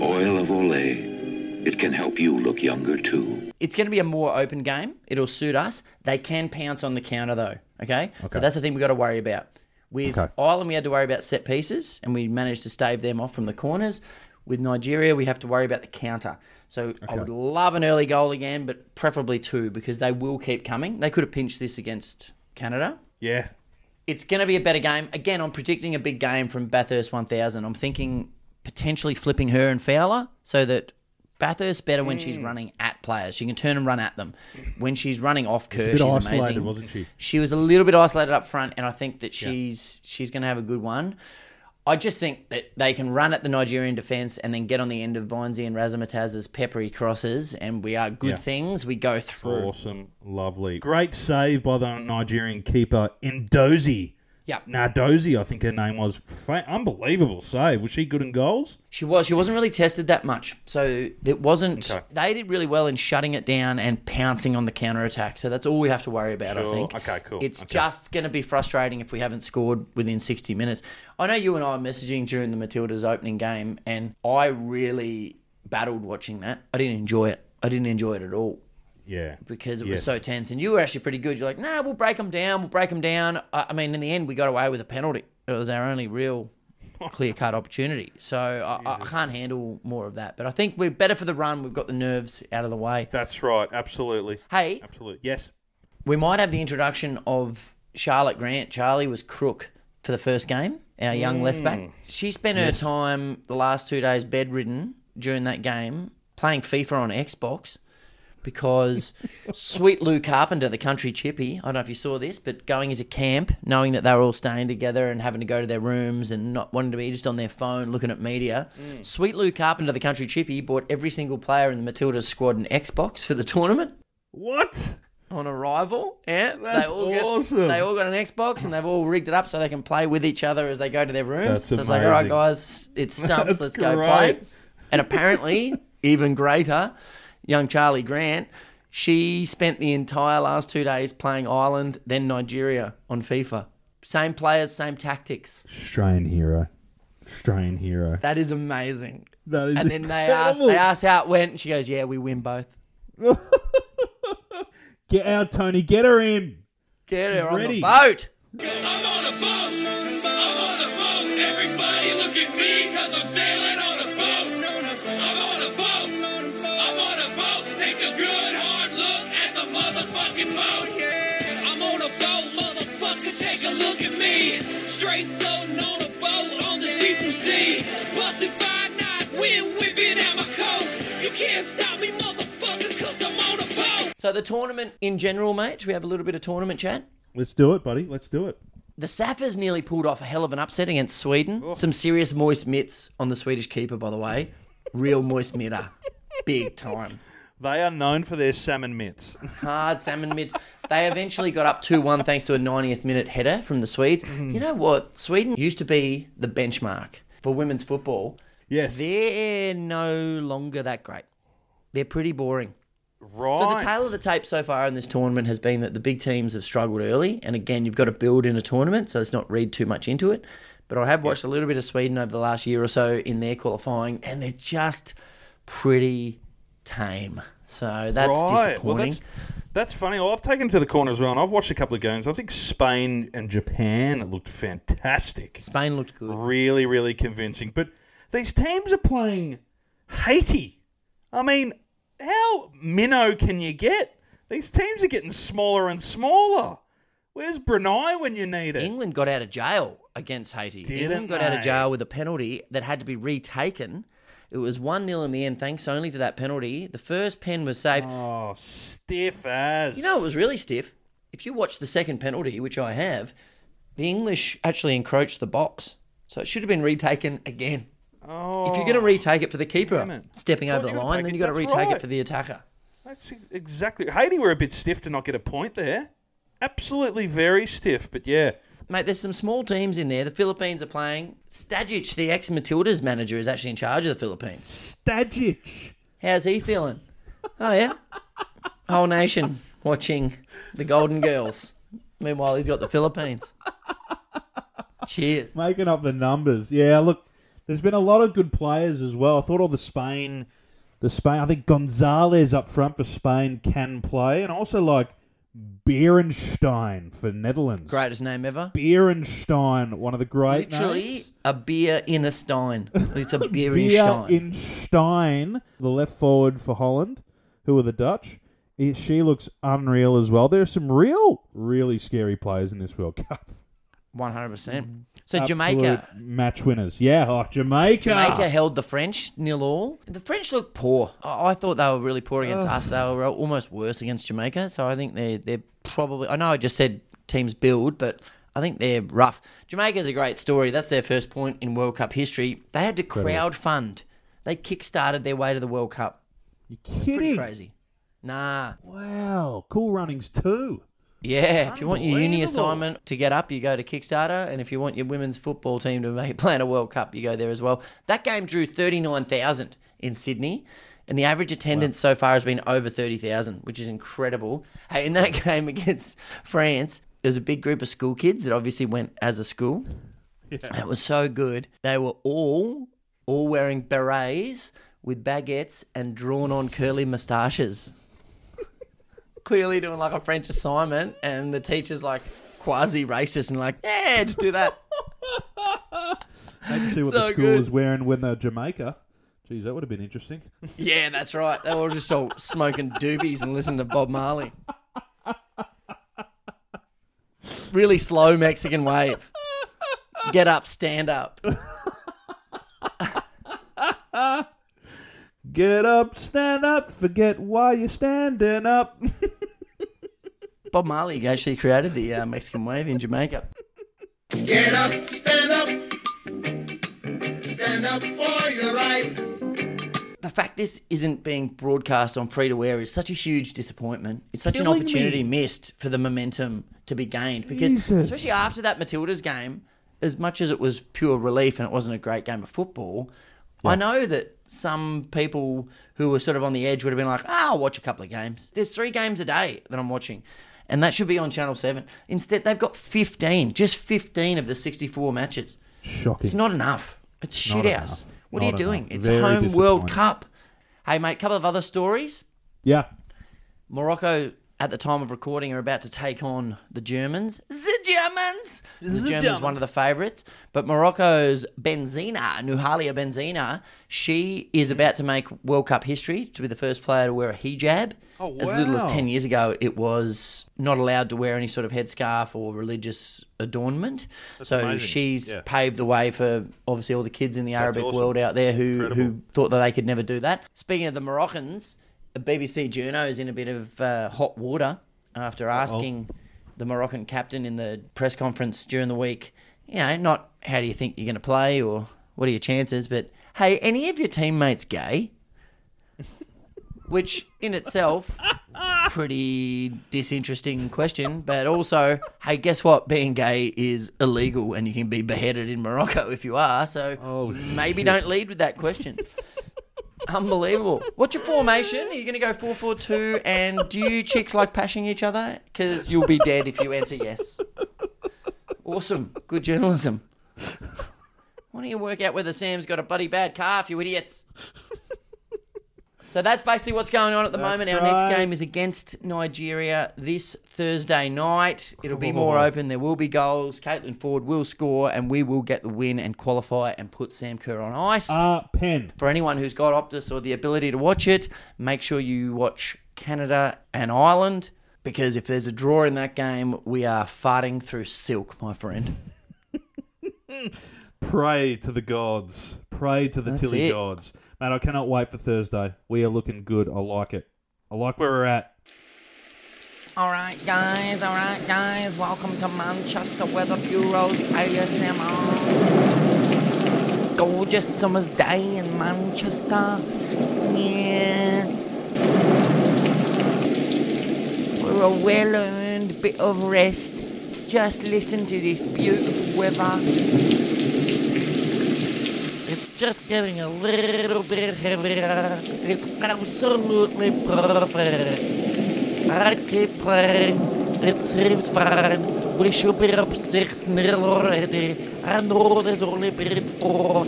Oil of Olay. It can help you look younger too. It's going to be a more open game. It'll suit us. They can pounce on the counter though. Okay. Okay. So that's the thing we've got to worry about. With Okay. Ireland, we had to worry about set pieces, and we managed to stave them off from the corners. With Nigeria, we have to worry about the counter. So I would love an early goal again, but preferably two because they will keep coming. They could have pinched this against Canada. yeah. It's going to be a better game. Again, I'm predicting a big game from Bathurst 1000. I'm thinking potentially flipping her and Fowler so that Bathurst better when Mm. she's running at players. She can turn and run at them. When she's running off Kerr, she's isolated, amazing. wasn't she? She was a little bit isolated up front, and I think that she's she's going to have a good one. I just think that they can run at the Nigerian defence and then get on the end of Vinesy and Razamataz's peppery crosses, and we are good Yeah. things. We go through. Awesome. Lovely. Great save by the Nigerian keeper Nnadozie. Yep. Nardozi, I think her name was. Fa- unbelievable save. Was she good in goals? She was. She wasn't really tested that much, so it wasn't. Okay. They did really well in shutting it down and pouncing on the counter attack. So that's all we have to worry about. I think. Okay, cool. It's Okay. just going to be frustrating if we haven't scored within sixty minutes. I know you and I were messaging during the Matildas opening game, and I really battled watching that. I didn't enjoy it. I didn't enjoy it at all Yeah. because it was so tense. And you were actually pretty good. You're like, nah, we'll break them down. We'll break them down. I mean, in the end, we got away with a penalty. It was our only real clear cut opportunity. So I, I can't handle more of that. But I think we're better for the run. We've got the nerves out of the way. That's right. Absolutely. Hey, Absolutely. Yes. we might have the introduction of Charlotte Grant. Charlie was crook for the first game, our young mm. left back. She spent her time the last two days bedridden during that game playing FIFA on Xbox because sweet Lou Carpenter, the country chippy, I don't know if you saw this, but going into camp, knowing that they were all staying together and having to go to their rooms and not wanting to be just on their phone looking at media, mm. sweet Lou Carpenter, the country chippy, bought every single player in the Matildas squad an Xbox for the tournament What? on arrival. Yeah, That's they all awesome. Get, they all got an Xbox and they've all rigged it up so they can play with each other as they go to their rooms. That's so it's like, all right, guys, it's stumps. That's let's go play. And apparently, even greater, young Charlie Grant. She spent the entire last two days playing Ireland, then Nigeria on FIFA. Same players, same tactics. Australian hero. Australian hero. That is amazing. That is And then they asked, incredible. they asked how it went, and she goes, "Yeah, we win both." Get out, Tony. Get her in. Get her on ready. the boat. Motherfucking boat. I'm on a boat, motherfucker. Take a look at me. Straight floating on a boat on the deep blue sea. Busted by night, wind whipping at my coat. You can't stop me, motherfucker, cause I'm on a boat. So the tournament in general, mate. Should we have a little bit of tournament chat? Let's do it, buddy. Let's do it. The Saffers nearly pulled off a hell of an upset against Sweden. Oh. Some serious moist mitts on the Swedish keeper, by the way. Real moist mitter. Big time. They are known for their salmon mitts. Hard salmon mitts. They eventually got up 2 1 thanks to a 90th minute header from the Swedes. Mm-hmm. You know what? Sweden used to be the benchmark for women's football. Yes. They're no longer that great. They're pretty boring. Right. So the tale of the tape so far in this tournament has been that the big teams have struggled early, and again, you've got to build in a tournament, so let's not read too much into it. But I have watched a little bit of Sweden over the last year or so in their qualifying, and they're just pretty tame. So that's right. disappointing. Well, that's, that's funny. Well, I've taken to the corner as well, and I've watched a couple of games. I think Spain and Japan looked fantastic. Spain looked good. Really, really convincing. But these teams are playing Haiti. I mean, how minnow can you get? These teams are getting smaller and smaller. Where's Brunei when you need it? England got out of jail against Haiti. Didn't England got out of jail with a penalty that had to be retaken. It was 1 0 in the end, thanks only to that penalty. The first pen was saved. Oh, stiff as. You know, it was really stiff. If you watch the second penalty, which I have, the English actually encroached the box. So it should have been retaken again. Oh, if you're going to retake it for the keeper stepping over the line, then you've got to retake right. it for the attacker. That's exactly. Haiti were a bit stiff to not get a point there. Absolutely very stiff, but yeah. Mate, there's some small teams in there. The Philippines are playing. Stajcic, the ex Matildas manager, is actually in charge of the Philippines. Stajcic. How's he feeling? Oh, yeah. Whole nation watching the Golden Girls. Meanwhile, he's got the Philippines. Cheers. Making up the numbers. Yeah, look, there's been a lot of good players as well. I thought all the Spain, the Spain, I think Gonzalez up front for Spain can play, and also like Beerensteyn for Netherlands. Greatest name ever. Beerensteyn, one of the great Literally names. a beer in a stein. It's a beer, in Beer stein. in Stein, the left forward for Holland, who are the Dutch. He- She looks unreal as well. There are some real, really scary players in this World Cup. One hundred percent. Mm-hmm. So Absolute Jamaica, match winners. Yeah, oh, Jamaica. Jamaica held the French nil all. The French looked poor. I I thought they were really poor against us. They were almost worse against Jamaica. So I think they're they're probably. I know I just said teams build, but I think they're rough. Jamaica's a great story. That's their first point in World Cup history. They had to crowd fund. They kick-started their way to the World Cup. You Pretty kidding? crazy. Nah. Wow, cool runnings too. Yeah, if you want your uni assignment to get up, you go to Kickstarter, and if you want your women's football team to make plan a World Cup, you go there as well. That game drew thirty nine thousand in Sydney, and the average attendance so far has been over thirty thousand, which is incredible. Hey, in that game against France, there was a big group of school kids that obviously went as a school. And it was so good. They were all all wearing berets with baguettes and drawn on curly moustaches clearly doing like a French assignment, and the teacher's like quasi racist and like, yeah, just do that. I can see what So the school good. was wearing when they're Jamaica. Geez, that would have been interesting. yeah, that's right. They were just all smoking doobies and listening to Bob Marley. Really slow Mexican wave. Get up, stand up. Get up, stand up, forget why you're standing up. Bob Marley actually created the uh, Mexican wave in Jamaica. Get up, stand up. Stand up for your right. the fact this isn't being broadcast on free to air is such a huge disappointment. It's such Killing an opportunity me. missed for the momentum to be gained because Jesus. especially after that Matildas game, as much as it was pure relief and it wasn't a great game of football, I know that some people who were sort of on the edge would have been like, "Ah, I'll watch a couple of games." There's three games a day that I'm watching. And that should be on Channel 7. Instead, they've got 15, just 15 of the 64 matches. Shocking. It's not enough. It's Not shit enough. house. What are you Not doing? enough. It's Very home World. Cup. Hey, mate, couple of other stories. Yeah. Morocco, at the time of recording, are about to take on the Germans. The Germans! The, Germans, one of the favourites. But Morocco's Benzina, Nouhaila Benzina, she is about to make World Cup history to be the first player to wear a hijab. Oh, wow. As little as 10 years ago, it was not allowed to wear any sort of headscarf or religious adornment. so amazing. she's Yeah. paved the way for obviously all the kids in the Arabic awesome. world out there who, who thought that they could never do that. Speaking of the Moroccans, BBC Juno is in a bit of uh, hot water after asking the Moroccan captain in the press conference during the week, you know, not how do you think you're going to play or what are your chances, but hey, any of your teammates gay? Which in itself, pretty disinteresting question, but also, hey, guess what? Being gay is illegal and you can be beheaded in Morocco if you are, so Oh, maybe shit. don't lead with that question. Unbelievable. What's your formation? Are you going to go 4 4 2? And do you chicks like pashing each other? Because you'll be dead if you answer yes. Awesome. Good journalism. Why don't you work out whether Sam's got a bloody bad calf, you idiots? So that's basically what's going on at the That's moment. Our right. next game is against Nigeria this Thursday night. It'll be more open. There will be goals. Caitlin Foord will score, and we will get the win and qualify and put Sam Kerr on ice. Uh, pen. For anyone who's got Optus or the ability to watch it, make sure you watch Canada and Ireland because if there's a draw in that game, we are farting through silk, my friend. Pray to the gods. Pray to the That's Tilly it. gods. Man, I cannot wait for Thursday. We are looking good. I like it. I like where we're at. All right, guys. All right, guys. Welcome to Manchester Weather Bureau's ASMR. Gorgeous summer's day in Manchester. Yeah. For a well earned bit of rest, just listen to this beautiful weather. Just getting a little bit heavier. It's absolutely perfect. I keep playing. It seems fine. We should be up 6 0 already. I know there's only been 4.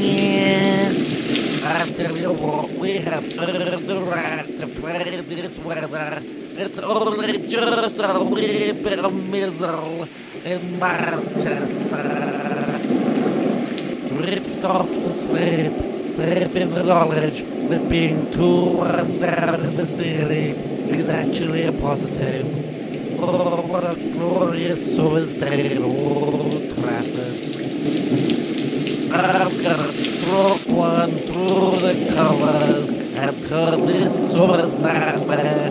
Yeah. I tell you what, we have earned the right to play this weather. It's only just a wee bit of mizzle in Manchester. Drift off to sleep, safe the knowledge that being two one down in the series is actually a positive. Oh, what a glorious day in Old Trafford. I'm gonna stroke one through the colours and turn this summer's nightmare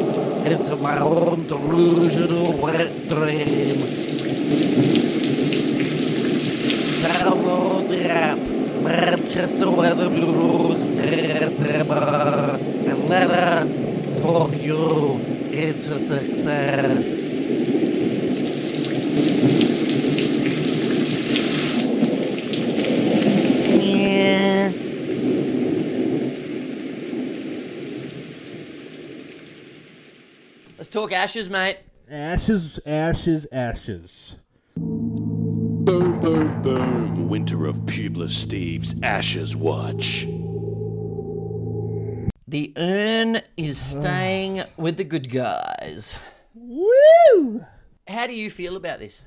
into my own delusional wet dream. Download and let us talk you into success. Let's talk ashes, mate. Ashes, ashes, ashes. Boom, boom, boom. Winter of Publer Steve's Ashes Watch. The urn is staying with the good guys. Woo! How do you feel about this?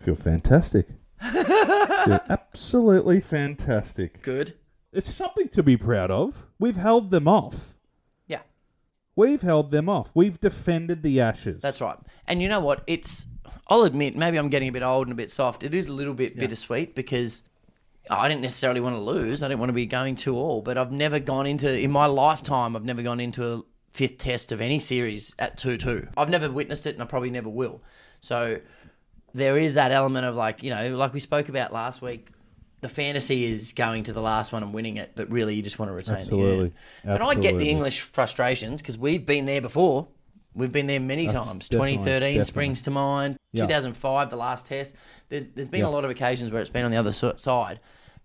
Feel fantastic. Feel absolutely fantastic. Good. It's something to be proud of. We've held them off. Yeah. We've held them off. We've defended the ashes. That's right. And you know what? It's I'll admit, maybe I'm getting a bit old and a bit soft. It is a little bit bittersweet because I didn't necessarily want to lose. I didn't want to be going to all, but I've never gone into in my lifetime. I've never gone into a fifth test of any series at two two. I've never witnessed it, and I probably never will. So there is that element of like you know, like we spoke about last week. The fantasy is going to the last one and winning it, but really you just want to retain Absolutely. the urn. And I get the English frustrations because we've been there before. We've been there many That's times. 2013 definitely. springs to mind. Yeah. 2005, the last test. There's there's been Yeah. a lot of occasions where it's been on the other side,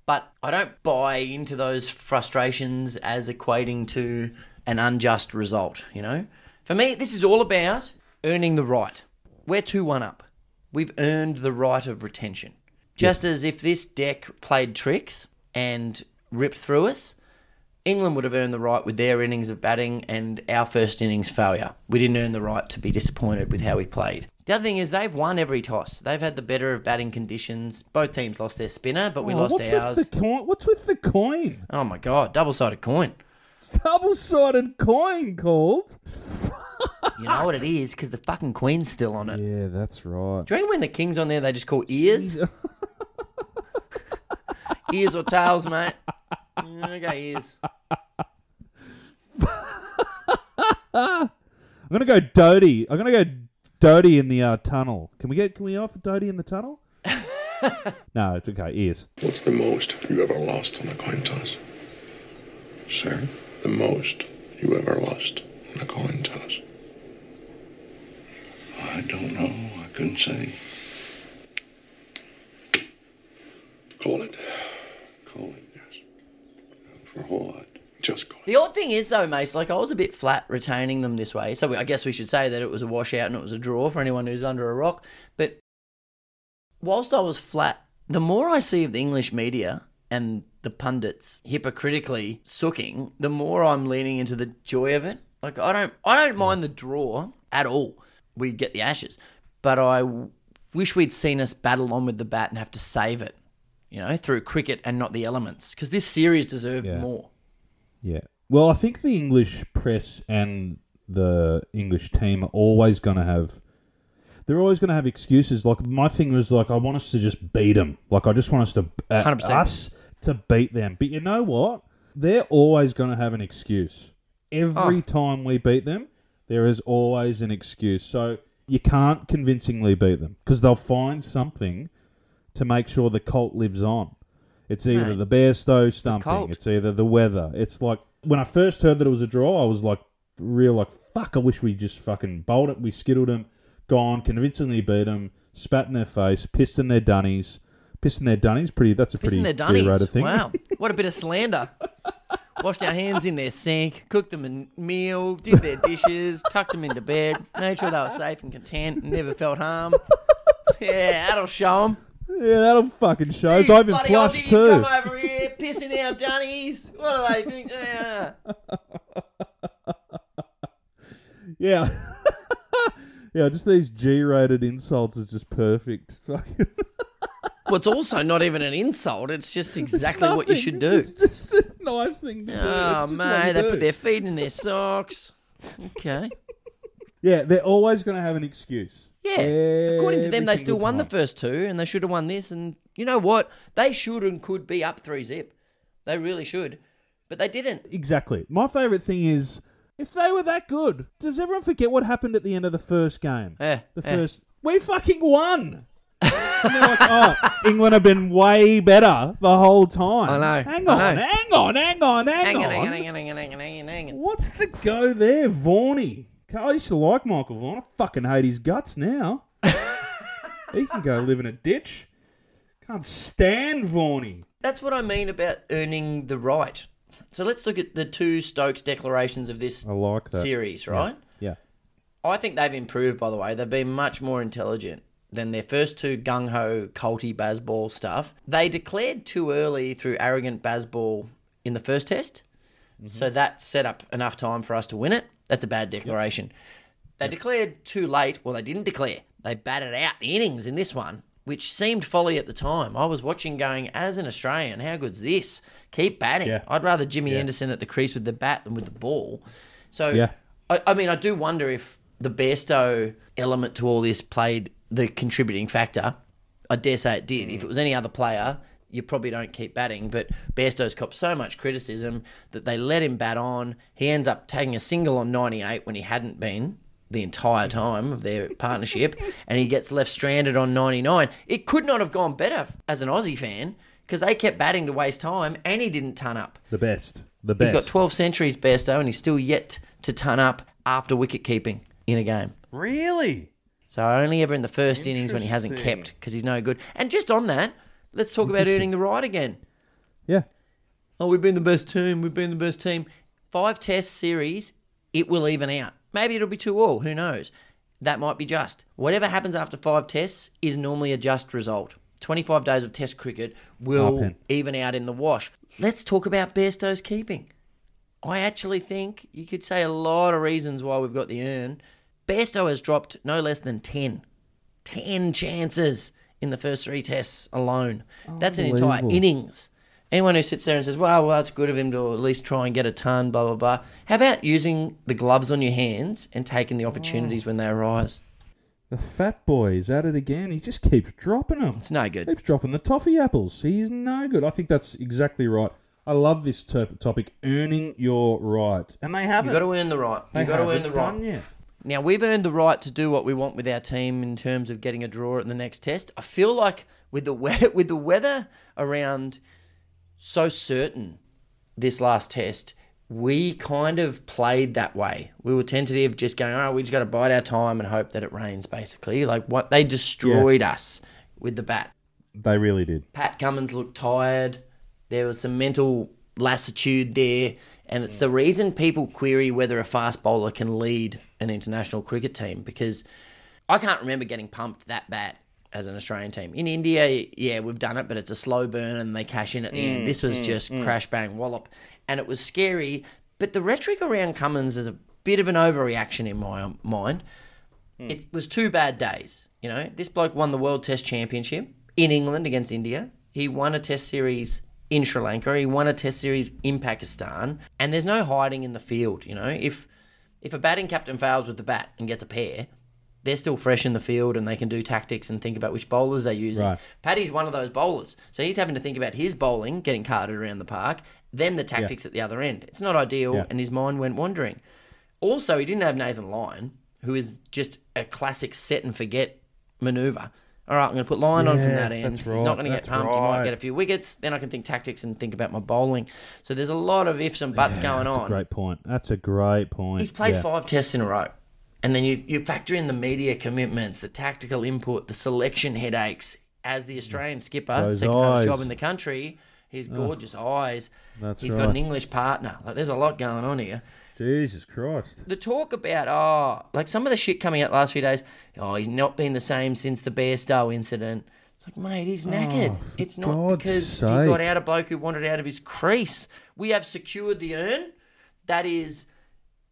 but I don't buy into those frustrations as equating to an unjust result. You know, for me, this is all about earning the right. We're two one up. We've earned the right of retention. Just as if this deck played tricks and ripped through us, England would have earned the right with their innings of batting and our first innings failure. We didn't earn the right to be disappointed with how we played. The other thing is they've won every toss. They've had the better of batting conditions. Both teams lost their spinner, but we Oh, lost what's ours. With the coin? What's with the coin? Oh my god, double sided coin. Double sided coin called. You know what it is? Because the fucking queen's still on it. Yeah, that's right. Do you reckon when the king's on there, they just call ears? ears or tails, mate? Okay, ears. I'm gonna go Doty. I'm gonna go Doty in the uh, tunnel. Can we get? Can we offer Doty in the tunnel? no, it's okay. Ears. What's the most you ever lost on a coin toss? Sir? The most you ever lost on a coin toss? I don't know. I couldn't say. Call it. Call it. Yes. for a whole lot. Just go. The odd thing is, though, Mase, like I was a bit flat retaining them this way. So I guess we should say that it was a washout and it was a draw for anyone who's under a rock. But whilst I was flat, the more I see of the English media and the pundits hypocritically sooking, the more I'm leaning into the joy of it. Like I don't, I don't mind the draw at all. We get the ashes, but I w- wish we'd seen us battle on with the bat and have to save it, you know, through cricket and not the elements, because this series deserved Yeah. more. Yeah. Well, I think the English press and the English team are always going to have. They're always going to have excuses. Like my thing was like, I want us to just beat them. Like I just want us to uh, 100%. us to beat them. But you know what? They're always going to have an excuse. Every Oh. time we beat them, there is always an excuse. So you can't convincingly beat them because they'll find something to make sure the cult lives on. It's either Mate, the stow stumping, cult. it's either the weather. It's like when I first heard that it was a draw, I was like, real like, fuck. I wish we just fucking bowled it. We skittled them, gone, convincingly beat them, spat in their face, pissed in their dunnies, pissed in their dunnies. Pretty. That's a Pissing pretty their dunnies. Thing. Wow. What a bit of slander. Washed our hands in their sink, cooked them a meal, did their dishes, tucked them into bed, made sure they were safe and content and never felt harm. Yeah, that'll show them. Yeah, that'll fucking show. I even bloody flushed Aussies too. come over here, pissing our dunnies. What do they think they are? Yeah. yeah, just these G-rated insults is just perfect. Fucking Well, it's also not even an insult. It's just exactly what you nothing. should do. It's just a nice thing to do. Oh, It's just what mate, you they do. put their feet in their socks. Okay. Yeah, they're always going to have an excuse. Yeah. According to them, they still won the first two, and they should have won this. And you know what? They should and could be up three zip. They really should, but they didn't. Exactly. My favourite thing is if they were that good, does everyone forget what happened at the end of the first game? Yeah, The yeah. first. We fucking won! And like, oh, England have been way better the whole time. I know, Hang on, know. hang on, hang on, hang, Hang on, on. hang on, hang on, hang on, hang on, hang on, hang on. What's the go there, Vaughny? I used to like Michael Vaughan. I fucking hate his guts now. he can go live in a ditch. Can't stand Vaughny. That's what I mean about earning the right. So let's look at the two Stokes declarations of this I like that. series, right? Yeah. I think they've improved, by the way. They've been much more intelligent than their first two gung ho, culty Bazball stuff. They declared too early through arrogant Bazball in the first test. Mm-hmm. So that set up enough time for us to win it. That's a bad declaration. They declared too late. Well, they didn't declare. They batted out the innings in this one, which seemed folly at the time. I was watching going, as an Australian, how good's this? Keep batting. Yeah. I'd rather Jimmy Yeah. Anderson at the crease with the bat than with the ball. So Yeah. I, I mean, I do wonder if the Bairstow element to all this played the contributing factor. I dare say it did. If it was any other player, you probably don't keep batting. But Bairstow's copped so much criticism that they let him bat on. He ends up taking a single on 98 when he hadn't been the entire time of their partnership, and he gets left stranded on 99. It could not have gone better as an Aussie fan because they kept batting to waste time, and he didn't turn up. The best. The best. He's got 12 centuries, Bairstow, and he's still yet to turn up after wicket keeping in a game. Really? So only ever in the first innings when he hasn't kept because he's no good. And just on that, let's talk about earning the right again. Yeah. Oh, we've been the best team. We've been the best team. Five test series, it will even out. Maybe it'll be two all. Who knows? That might be just. Whatever happens after five tests is normally a just result. 25 days of test cricket will Happen. even out in the wash. Let's talk about Bairstow's keeping. I actually think you could say a lot of reasons why we've got the urn. Bairstow has dropped no less than 10. 10 chances in the first three tests alone. That's an entire Unbelievable. innings. Anyone who sits there and says, well, well, it's good of him to at least try and get a ton, blah, blah, blah. How about using the gloves on your hands and taking the oh. opportunities when they arise? The fat boy is at it again. He just keeps dropping them. It's no good. Keeps dropping the toffee apples. He's no good. I think that's exactly right. I love this to- topic, earning your right. And they haven't. You've got to earn the right. They You've got to earn haven't the right. done yet. Now we've earned the right to do what we want with our team in terms of getting a draw at the next test. I feel like with the we- with the weather around so certain this last test, we kind of played that way. We were tentative, just going, "Oh, we just got to bide our time and hope that it rains." Basically, like what they destroyed us with the bat. They really did. Pat Cummins looked tired. There was some mental lassitude there. And it's the reason people query whether a fast bowler can lead an international cricket team because I can't remember getting pumped that bad as an Australian team. In India, yeah, we've done it, but it's a slow burn and they cash in at the Mm, end. This was mm, just mm. crash bang wallop, and it was scary. But the rhetoric around Cummins is a bit of an overreaction in my mind. Hmm. It was two bad days. You know, this bloke won the World Test Championship in England against India. He won a Test series in Sri Lanka. He won a Test series in Pakistan. And there's no hiding in the field. You know, if if a batting captain fails with the bat and gets a pair, they're still fresh in the field and they can do tactics and think about which bowlers they're using. Right. Paddy's one of those bowlers. So he's having to think about his bowling, getting carted around the park, then the tactics at the other end. It's not ideal, Yeah. and his mind went wandering. Also, he didn't have Nathan Lyon, who is just a classic set and forget maneuver. All right, I'm going to put Lyon on from Yeah, that end. that's He's right, not going to get that's pumped. He might get a few wickets. Then I can think tactics and think about my bowling. So there's a lot of ifs and buts Yeah, going that's on. a great point. That's a great point. He's played Yeah. five tests in a row. And then you, you factor in the media commitments, the tactical input, the selection headaches. As the Australian skipper, Those second hardest job in the country, his gorgeous eyes. That's He's got an. English partner. Like, there's a lot going on here. Jesus Christ. The talk about, oh, like some of the shit coming out last few days, oh, he's not been the same since the Bairstow incident. It's like, mate, he's knackered. Oh, it's not God's because he got out a bloke who wanted out of his crease. We have secured the urn. That is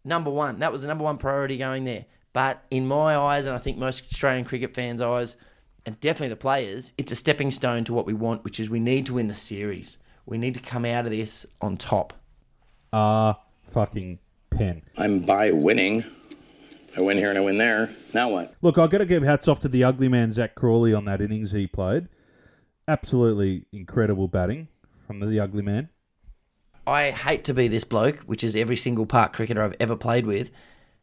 number one. That was the number one priority going there. But in my eyes, and I think most Australian cricket fans' eyes, and definitely the players, it's a stepping stone to what we want, which is we need to win the series. We need to come out of this on top. Ah, fucking pen. I'm by winning. I win here and I win there. Now what? Look, I've got to give hats off to the ugly man, Zak Crawley, on that innings he played. Absolutely incredible batting from the ugly man. I hate to be this bloke, which is every single park cricketer I've ever played with.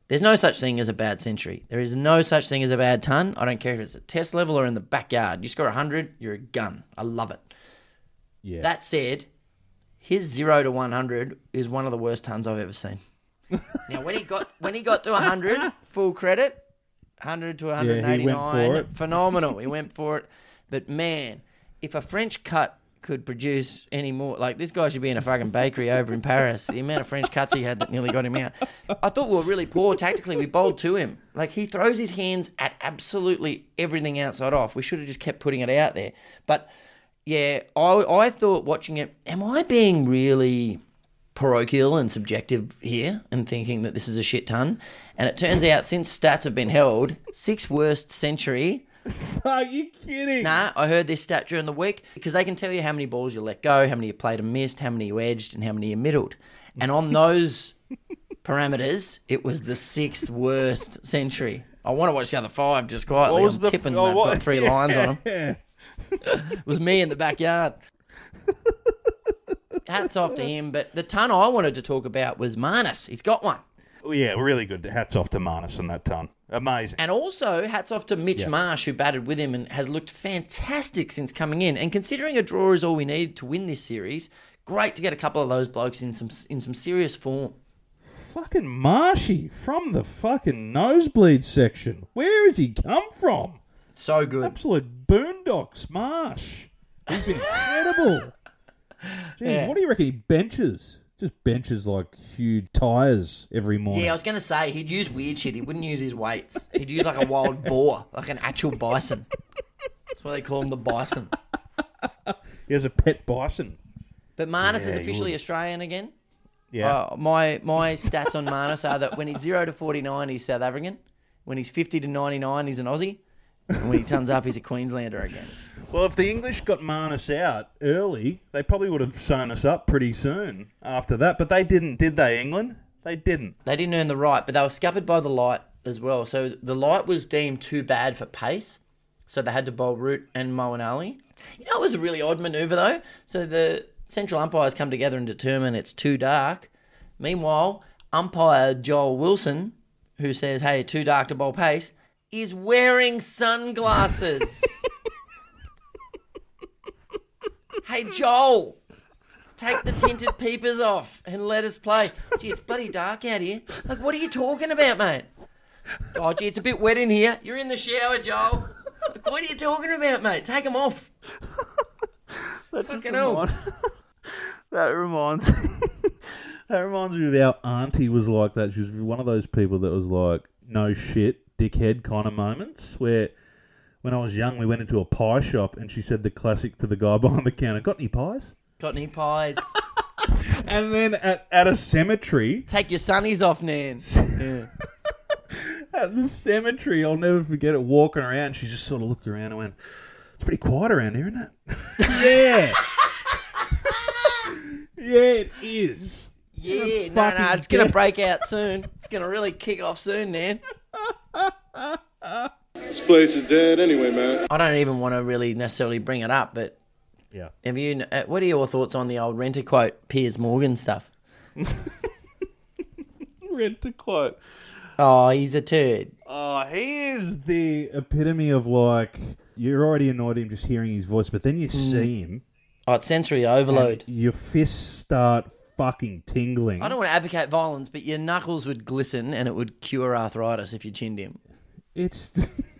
There's no such thing as a bad century. There is no such thing as a bad ton. I don't care if it's at test level or in the backyard. You score 100, you're a gun. I love it. Yeah. That said, his 0 to 100 is one of the worst tons I've ever seen. Now, when he got when he got to 100, full credit, 100 to he went 189, for it. phenomenal. He went for it. But man, if a French cut could produce any more, like this guy should be in a fucking bakery over in Paris. The amount of French cuts he had that nearly got him out. I thought we were really poor tactically. We bowled to him. Like he throws his hands at absolutely everything outside off. We should have just kept putting it out there. But yeah, I I thought watching it, am I being really parochial and subjective here and thinking that this is a shit ton? And it turns out since stats have been held, sixth worst century. Are you kidding? Nah, I heard this stat during the week because they can tell you how many balls you let go, how many you played and missed, how many you edged, and how many you middled. And on those parameters, it was the sixth worst century. I want to watch the other five just quietly. What was I'm the f- tipping oh, they've got three lines on them. Yeah. it was me in the backyard. Hats off to him. But the ton I wanted to talk about was Marnus. He's got one. Yeah, really good. Hats off to Marnus and that ton. Amazing. And also, hats off to Mitch Yeah. Marsh, who batted with him and has looked fantastic since coming in. And considering a draw is all we need to win this series, great to get a couple of those blokes in some in some serious form. Fucking Marshy from the fucking nosebleed section. Where has he come from? So good. Absolute boondocks, Marsh. He's been incredible. Jeez, Yeah. what do you reckon he benches? Just benches like huge tires every morning. Yeah, I was going to say he'd use weird shit. He wouldn't use his weights. He'd use like a wild boar, like an actual bison. That's why they call him the bison. He has a pet bison. But Marnus Yeah, is officially. Australian again. Yeah. Uh, my my stats on Marnus are that when he's zero to forty nine, he's South African. When he's fifty to ninety nine, he's an Aussie. And when he turns up, he's a Queenslander again. Well, if the English got Marnus out early, they probably would have sewn us up pretty soon after that. But they didn't, did they, England? They didn't. They didn't earn the right, but they were scuppered by the light as well. So the light was deemed too bad for pace. So they had to bowl Root and Moeen Ali. You know, it was a really odd manoeuvre though. So the central umpires come together and determine it's too dark. Meanwhile, umpire Joel Wilson, who says, "Hey, too dark to bowl pace," is wearing sunglasses. hey, Joel. Take the tinted peepers off and let us play. Gee, it's bloody dark out here. Like, what are you talking about, mate? Oh, gee, it's a bit wet in here. You're in the shower, Joel. Like, what are you talking about, mate? Take them off. Fucking hell. That reminds that reminds me of our auntie was like that. She was one of those people that was like, no shit, dickhead kind of moments where when I was young we went into a pie shop and she said the classic to the guy behind the counter, Got any pies? Got any pies? And then at, at a cemetery Take your sunnies off, Nan. Yeah. at the cemetery, I'll never forget it, walking around, she just sort of looked around and went, It's pretty quiet around here, isn't it? yeah. yeah, it is. Yeah, no, no, it's going to break out soon. It's going to really kick off soon, Nan. This place is dead anyway, man. I don't even want to really necessarily bring it up, but Yeah. have you? Uh, what are your thoughts on the old renter quote Piers Morgan stuff? Read the quote. Oh, he's a turd. Oh, he is the epitome of like you're already annoyed at him just hearing his voice, but then you see him, Oh, it's sensory overload. your fists start fucking tingling. I don't want to advocate violence, but your knuckles would glisten and it would cure arthritis if you chinned him. It's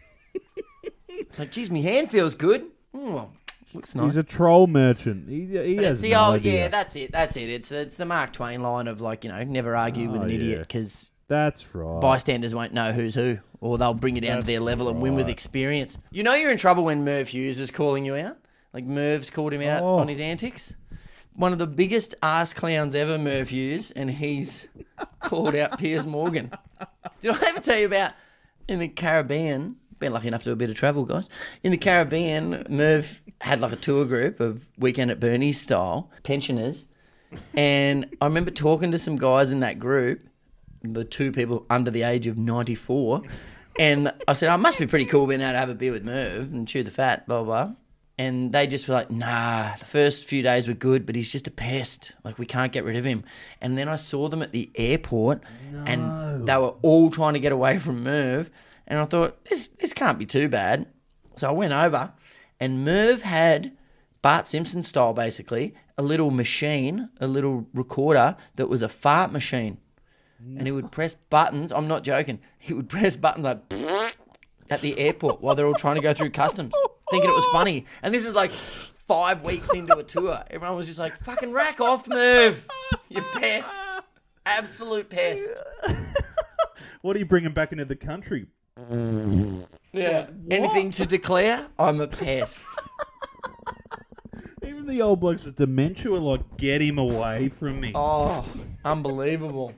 It's like, geez, my hand feels good. Mm, looks nice. he's a troll merchant. He, he But has it's the no old, idea. yeah, that's it, that's it. It's it's the Mark Twain line of like, you know, never argue with Oh, an idiot yeah. because That's right. bystanders won't know who's who, or they'll bring you down to their level and win with right. experience. You know, you're in trouble when Merv Hughes is calling you out. Like Merv's called him out Oh. on his antics. One of the biggest ass clowns ever, Merv Hughes, and he's called out Piers Morgan. Did I ever tell you about in the Caribbean? Been lucky enough to do a bit of travel, guys. In the Caribbean, Merv had like a tour group of Weekend at Bernie's style pensioners, and I remember talking to some guys in that group, the two people under the age of 94. And I said, oh, I must be pretty cool being able to have a beer with Merv and chew the fat, blah, blah, blah. And they just were like, nah, the first few days were good, but he's just a pest. Like, we can't get rid of him. And then I saw them at the airport and they were all trying to get away from Merv. And I thought, this, this can't be too bad. So I went over and Merv had Bart Simpson style, basically, a little machine, a little recorder that was a fart machine. And he would press buttons. I'm not joking. He would press buttons like at the airport while they're all trying to go through customs, thinking it was funny. And this is like five weeks into a tour. Everyone was just like, fucking rack off, move. You pest. Absolute pest. What are you bringing back into the country? Yeah. Anything to declare? I'm a pest. Even the old blokes with dementia were like, get him away from me. Oh, unbelievable.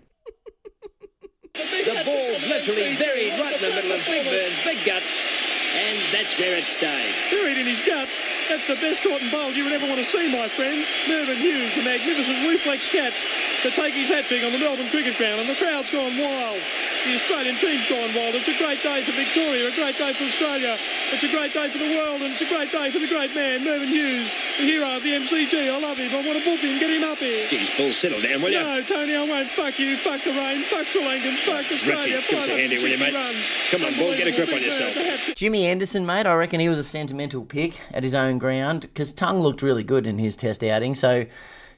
The ball's literally buried right in the middle of Big Bird's big guts, and that's where it stayed. Buried in his guts. That's the best caught and bowled you would ever want to see, my friend. Mervyn Hughes, the magnificent reflex catch to take his hat trick on the Melbourne Cricket Ground, and the crowd's gone wild. The Australian team's gone wild. It's a great day for Victoria, a great day for Australia. It's a great day for the world, and it's a great day for the great man, Mervyn Hughes, the hero of the MCG. I love him. I want to book him, get him up here. Geez, Bull, settle down, will you? No, Tony, I won't. Fuck you. Fuck the rain. Fuck Sri Lankans. Fuck Australia. Richie, give us a hand here, will you, mate? runs. Come on, Bull, get a grip on yourself. Bird, the Anderson, mate, I reckon he was a sentimental pick at his own ground because Tongue looked really good in his test outing. So,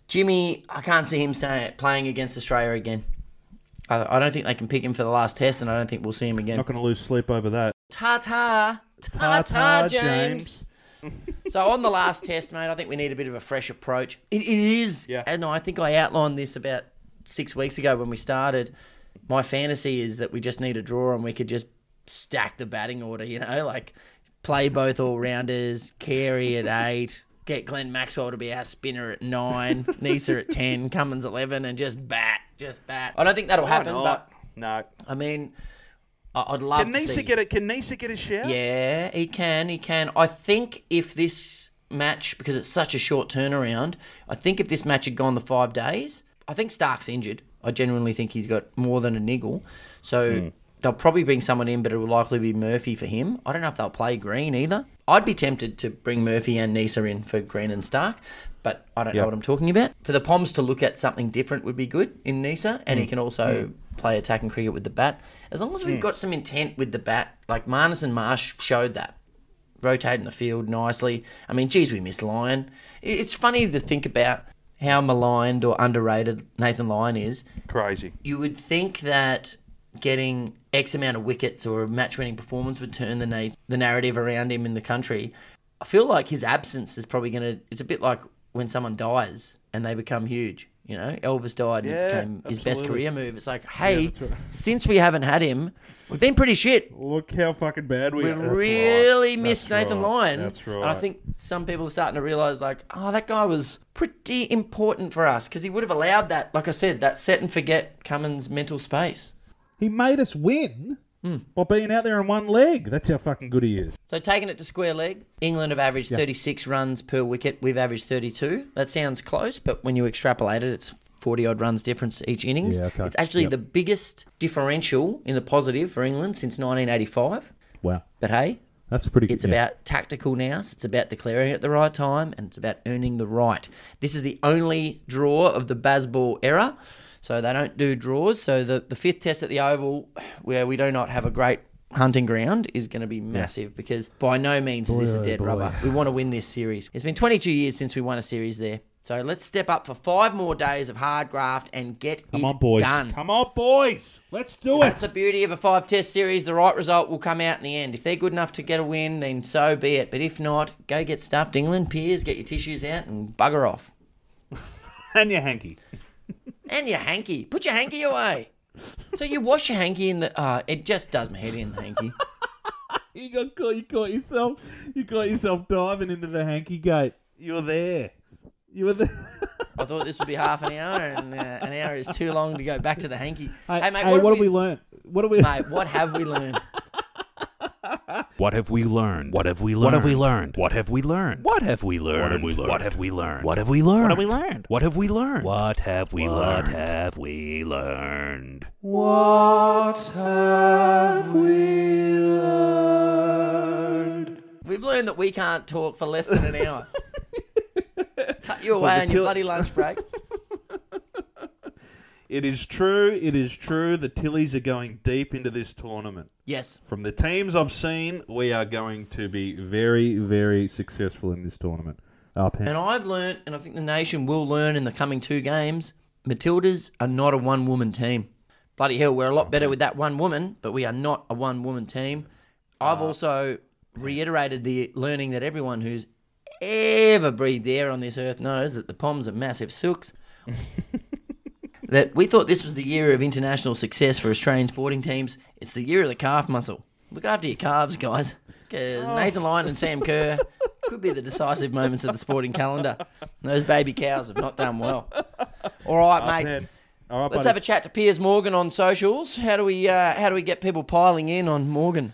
Jimmy, I can't see him stay, playing against Australia again. I, I don't think they can pick him for the last test, and I don't think we'll see him again. Not going to lose sleep over that. Ta ta. Ta ta, James. so, on the last test, mate, I think we need a bit of a fresh approach. It, it is. Yeah. And I think I outlined this about six weeks ago when we started. My fantasy is that we just need a draw and we could just stack the batting order, you know, like play both all rounders, Carey at eight, get Glenn Maxwell to be our spinner at nine, Neser at 10, Cummins 11, and just bat, just bat. I don't think that'll Why happen, not? but No. I mean, I- I'd love Can to Neser see. get it? Can Neser get a shout? Yeah, he can. He can. I think if this match, because it's such a short turnaround, I think if this match had gone the five days, I think Starc's injured. I genuinely think he's got more than a niggle. So hmm. They'll probably bring someone in, but it will likely be Murphy for him. I don't know if they'll play Green either. I'd be tempted to bring Murphy and Neser in for Green and Starc, but I don't know what I'm talking about. For the Poms to look at something different would be good in Neser, and he mm. can also mm. play attacking cricket with the bat. As long as we've mm. got some intent with the bat, like Marnus and Marsh showed that rotating the field nicely. I mean, geez, we miss Lyon. It's funny to think about how maligned or underrated Nathan Lyon is. Crazy. You would think that getting X amount of wickets or a match-winning performance would turn the na- the narrative around him in the country. I feel like his absence is probably going to. It's a bit like when someone dies and they become huge. You know, Elvis died and Yeah, it became his best career move. It's like, hey, that's right. since we haven't had him, we've been pretty shit. Look how fucking bad we We are. Really right. missed That's Nathan right. Lyon. That's right. And I think some people are starting to realise, like, oh, that guy was pretty important for us because he would have allowed that, like I said, that set and forget Cummins mental space. He made us win Hmm. by being out there on one leg. That's how fucking good he is. So taking it to square leg, England have averaged Yeah. 36 runs per wicket. We've averaged 32. That sounds close, but when you extrapolate it, it's 40 odd runs difference each innings. Yeah, okay. It's actually Yep. the biggest differential in the positive for England since 1985. Wow. But hey, That's pretty good. It's yeah. about tactical now. so It's about declaring at the right time, and it's about earning the right. This is the only draw of the Bazball era, so they don't do draws. So the, the fifth test at the Oval, where we do not have a great hunting ground, is going to be massive because by no means is this a Boy, oh dead boy. rubber. We want to win this series. It's been 22 years since we won a series there. So let's step up for five more days of hard graft and get Come it on, boys. done. Come on, boys. Let's do That's it. That's the beauty of a five test series. The right result will come out in the end. If they're good enough to get a win, then so be it. But if not, go get stuffed. England, Piers, get your tissues out and bugger off. and your hanky. And your hanky. Put your hanky away. So you wash your hanky in the. Uh, it just does my head in, the hanky. You got caught. You caught yourself. You caught yourself diving into the hanky gate. You were there. You were there. I thought this would be half an hour, and uh, an hour is too long to go back to the hanky. Hey, Hey, mate, hey, what, what have have we learned? What have we? Mate, what have we learned? What have we learned? What have we learned? What have we learned? What have we learned? What have we learned? What have we learned? What have we learned? What have we learned? What have we learned? What have we learned? What have we learned? What have we learned? We've learned that we can't talk for less than an hour. Cut you away on your bloody lunch break. It is true. It is true. The Tillies are going deep into this tournament. Yes. From the teams I've seen, we are going to be very, very successful in this tournament. Up And I've learnt, and I think the nation will learn in the coming two games, Matildas are not a one woman team. Bloody hell, we're a lot better with that one woman, but we are not a one woman team. I've ah. also reiterated the learning that everyone who's ever breathed air on this earth knows that the Poms are massive sooks. that we thought this was the year of international success for Australian sporting teams. It's the year of the calf muscle. Look after your calves, guys, because Nathan Lyon and Sam Kerr could be the decisive moments of the sporting calendar. Those baby cows have not done well. All right, Up mate. ahead. All right, Let's buddy. have a chat to Piers Morgan on socials. How do we uh, how do we get people piling in on Morgan?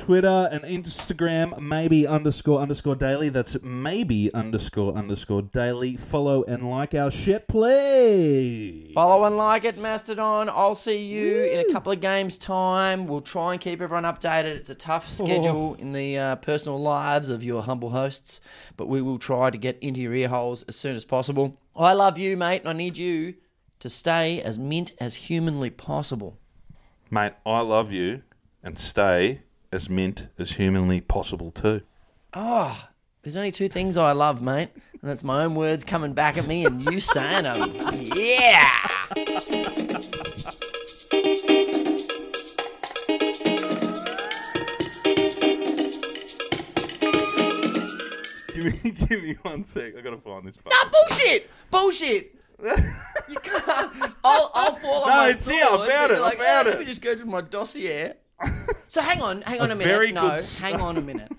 Twitter and Instagram, maybe underscore underscore daily. That's maybe underscore underscore daily. Follow and like our shit, please. Follow and like it, Mastodon. I'll see you in a couple of games' time. We'll try and keep everyone updated. It's a tough schedule in the uh, personal lives of your humble hosts, but we will try to get into your ear holes as soon as possible. I love you, mate, and I need you to stay as mint as humanly possible. Mate, I love you and stay as mint as humanly possible too. Oh, there's only two things I love, mate, and that's my own words coming back at me and you saying them. Yeah! Give me, give me one sec. I gotta find this. Nah, bullshit! Bullshit! you can't. I'll, I'll fall on No, my it's here. I sword, found but it. you're I Like, found "Oh, it." Let me just go to my dossier. So hang on, hang on A a, minute. very no, good hang on a minute.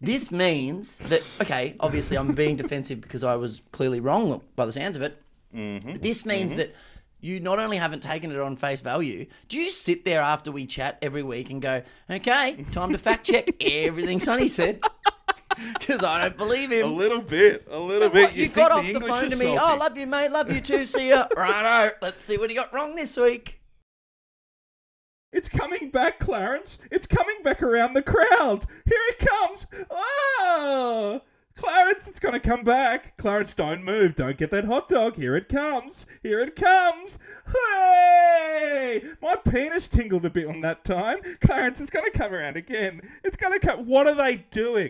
This means that okay, obviously I'm being defensive because I was clearly wrong by the sounds of it. Mm-hmm. But this means that you not only haven't taken it on face value, do you sit there after we chat every week and go, okay, time to fact check everything Sunny said? Because I don't believe him. A little bit. A little So bit. what, you, think got off the English phone to me. salty. Oh, love you, mate. Love you too. See ya. Righto. Let's see what he got wrong this week. It's coming back, Clarence. It's coming back around the crowd. Here it comes. Oh, Clarence, it's going to come back. Clarence, don't move. Don't get that hot dog. Here it comes. Here it comes. Hey! My penis tingled a bit on that time. Clarence, it's going to come around again. It's going to come. What are they doing?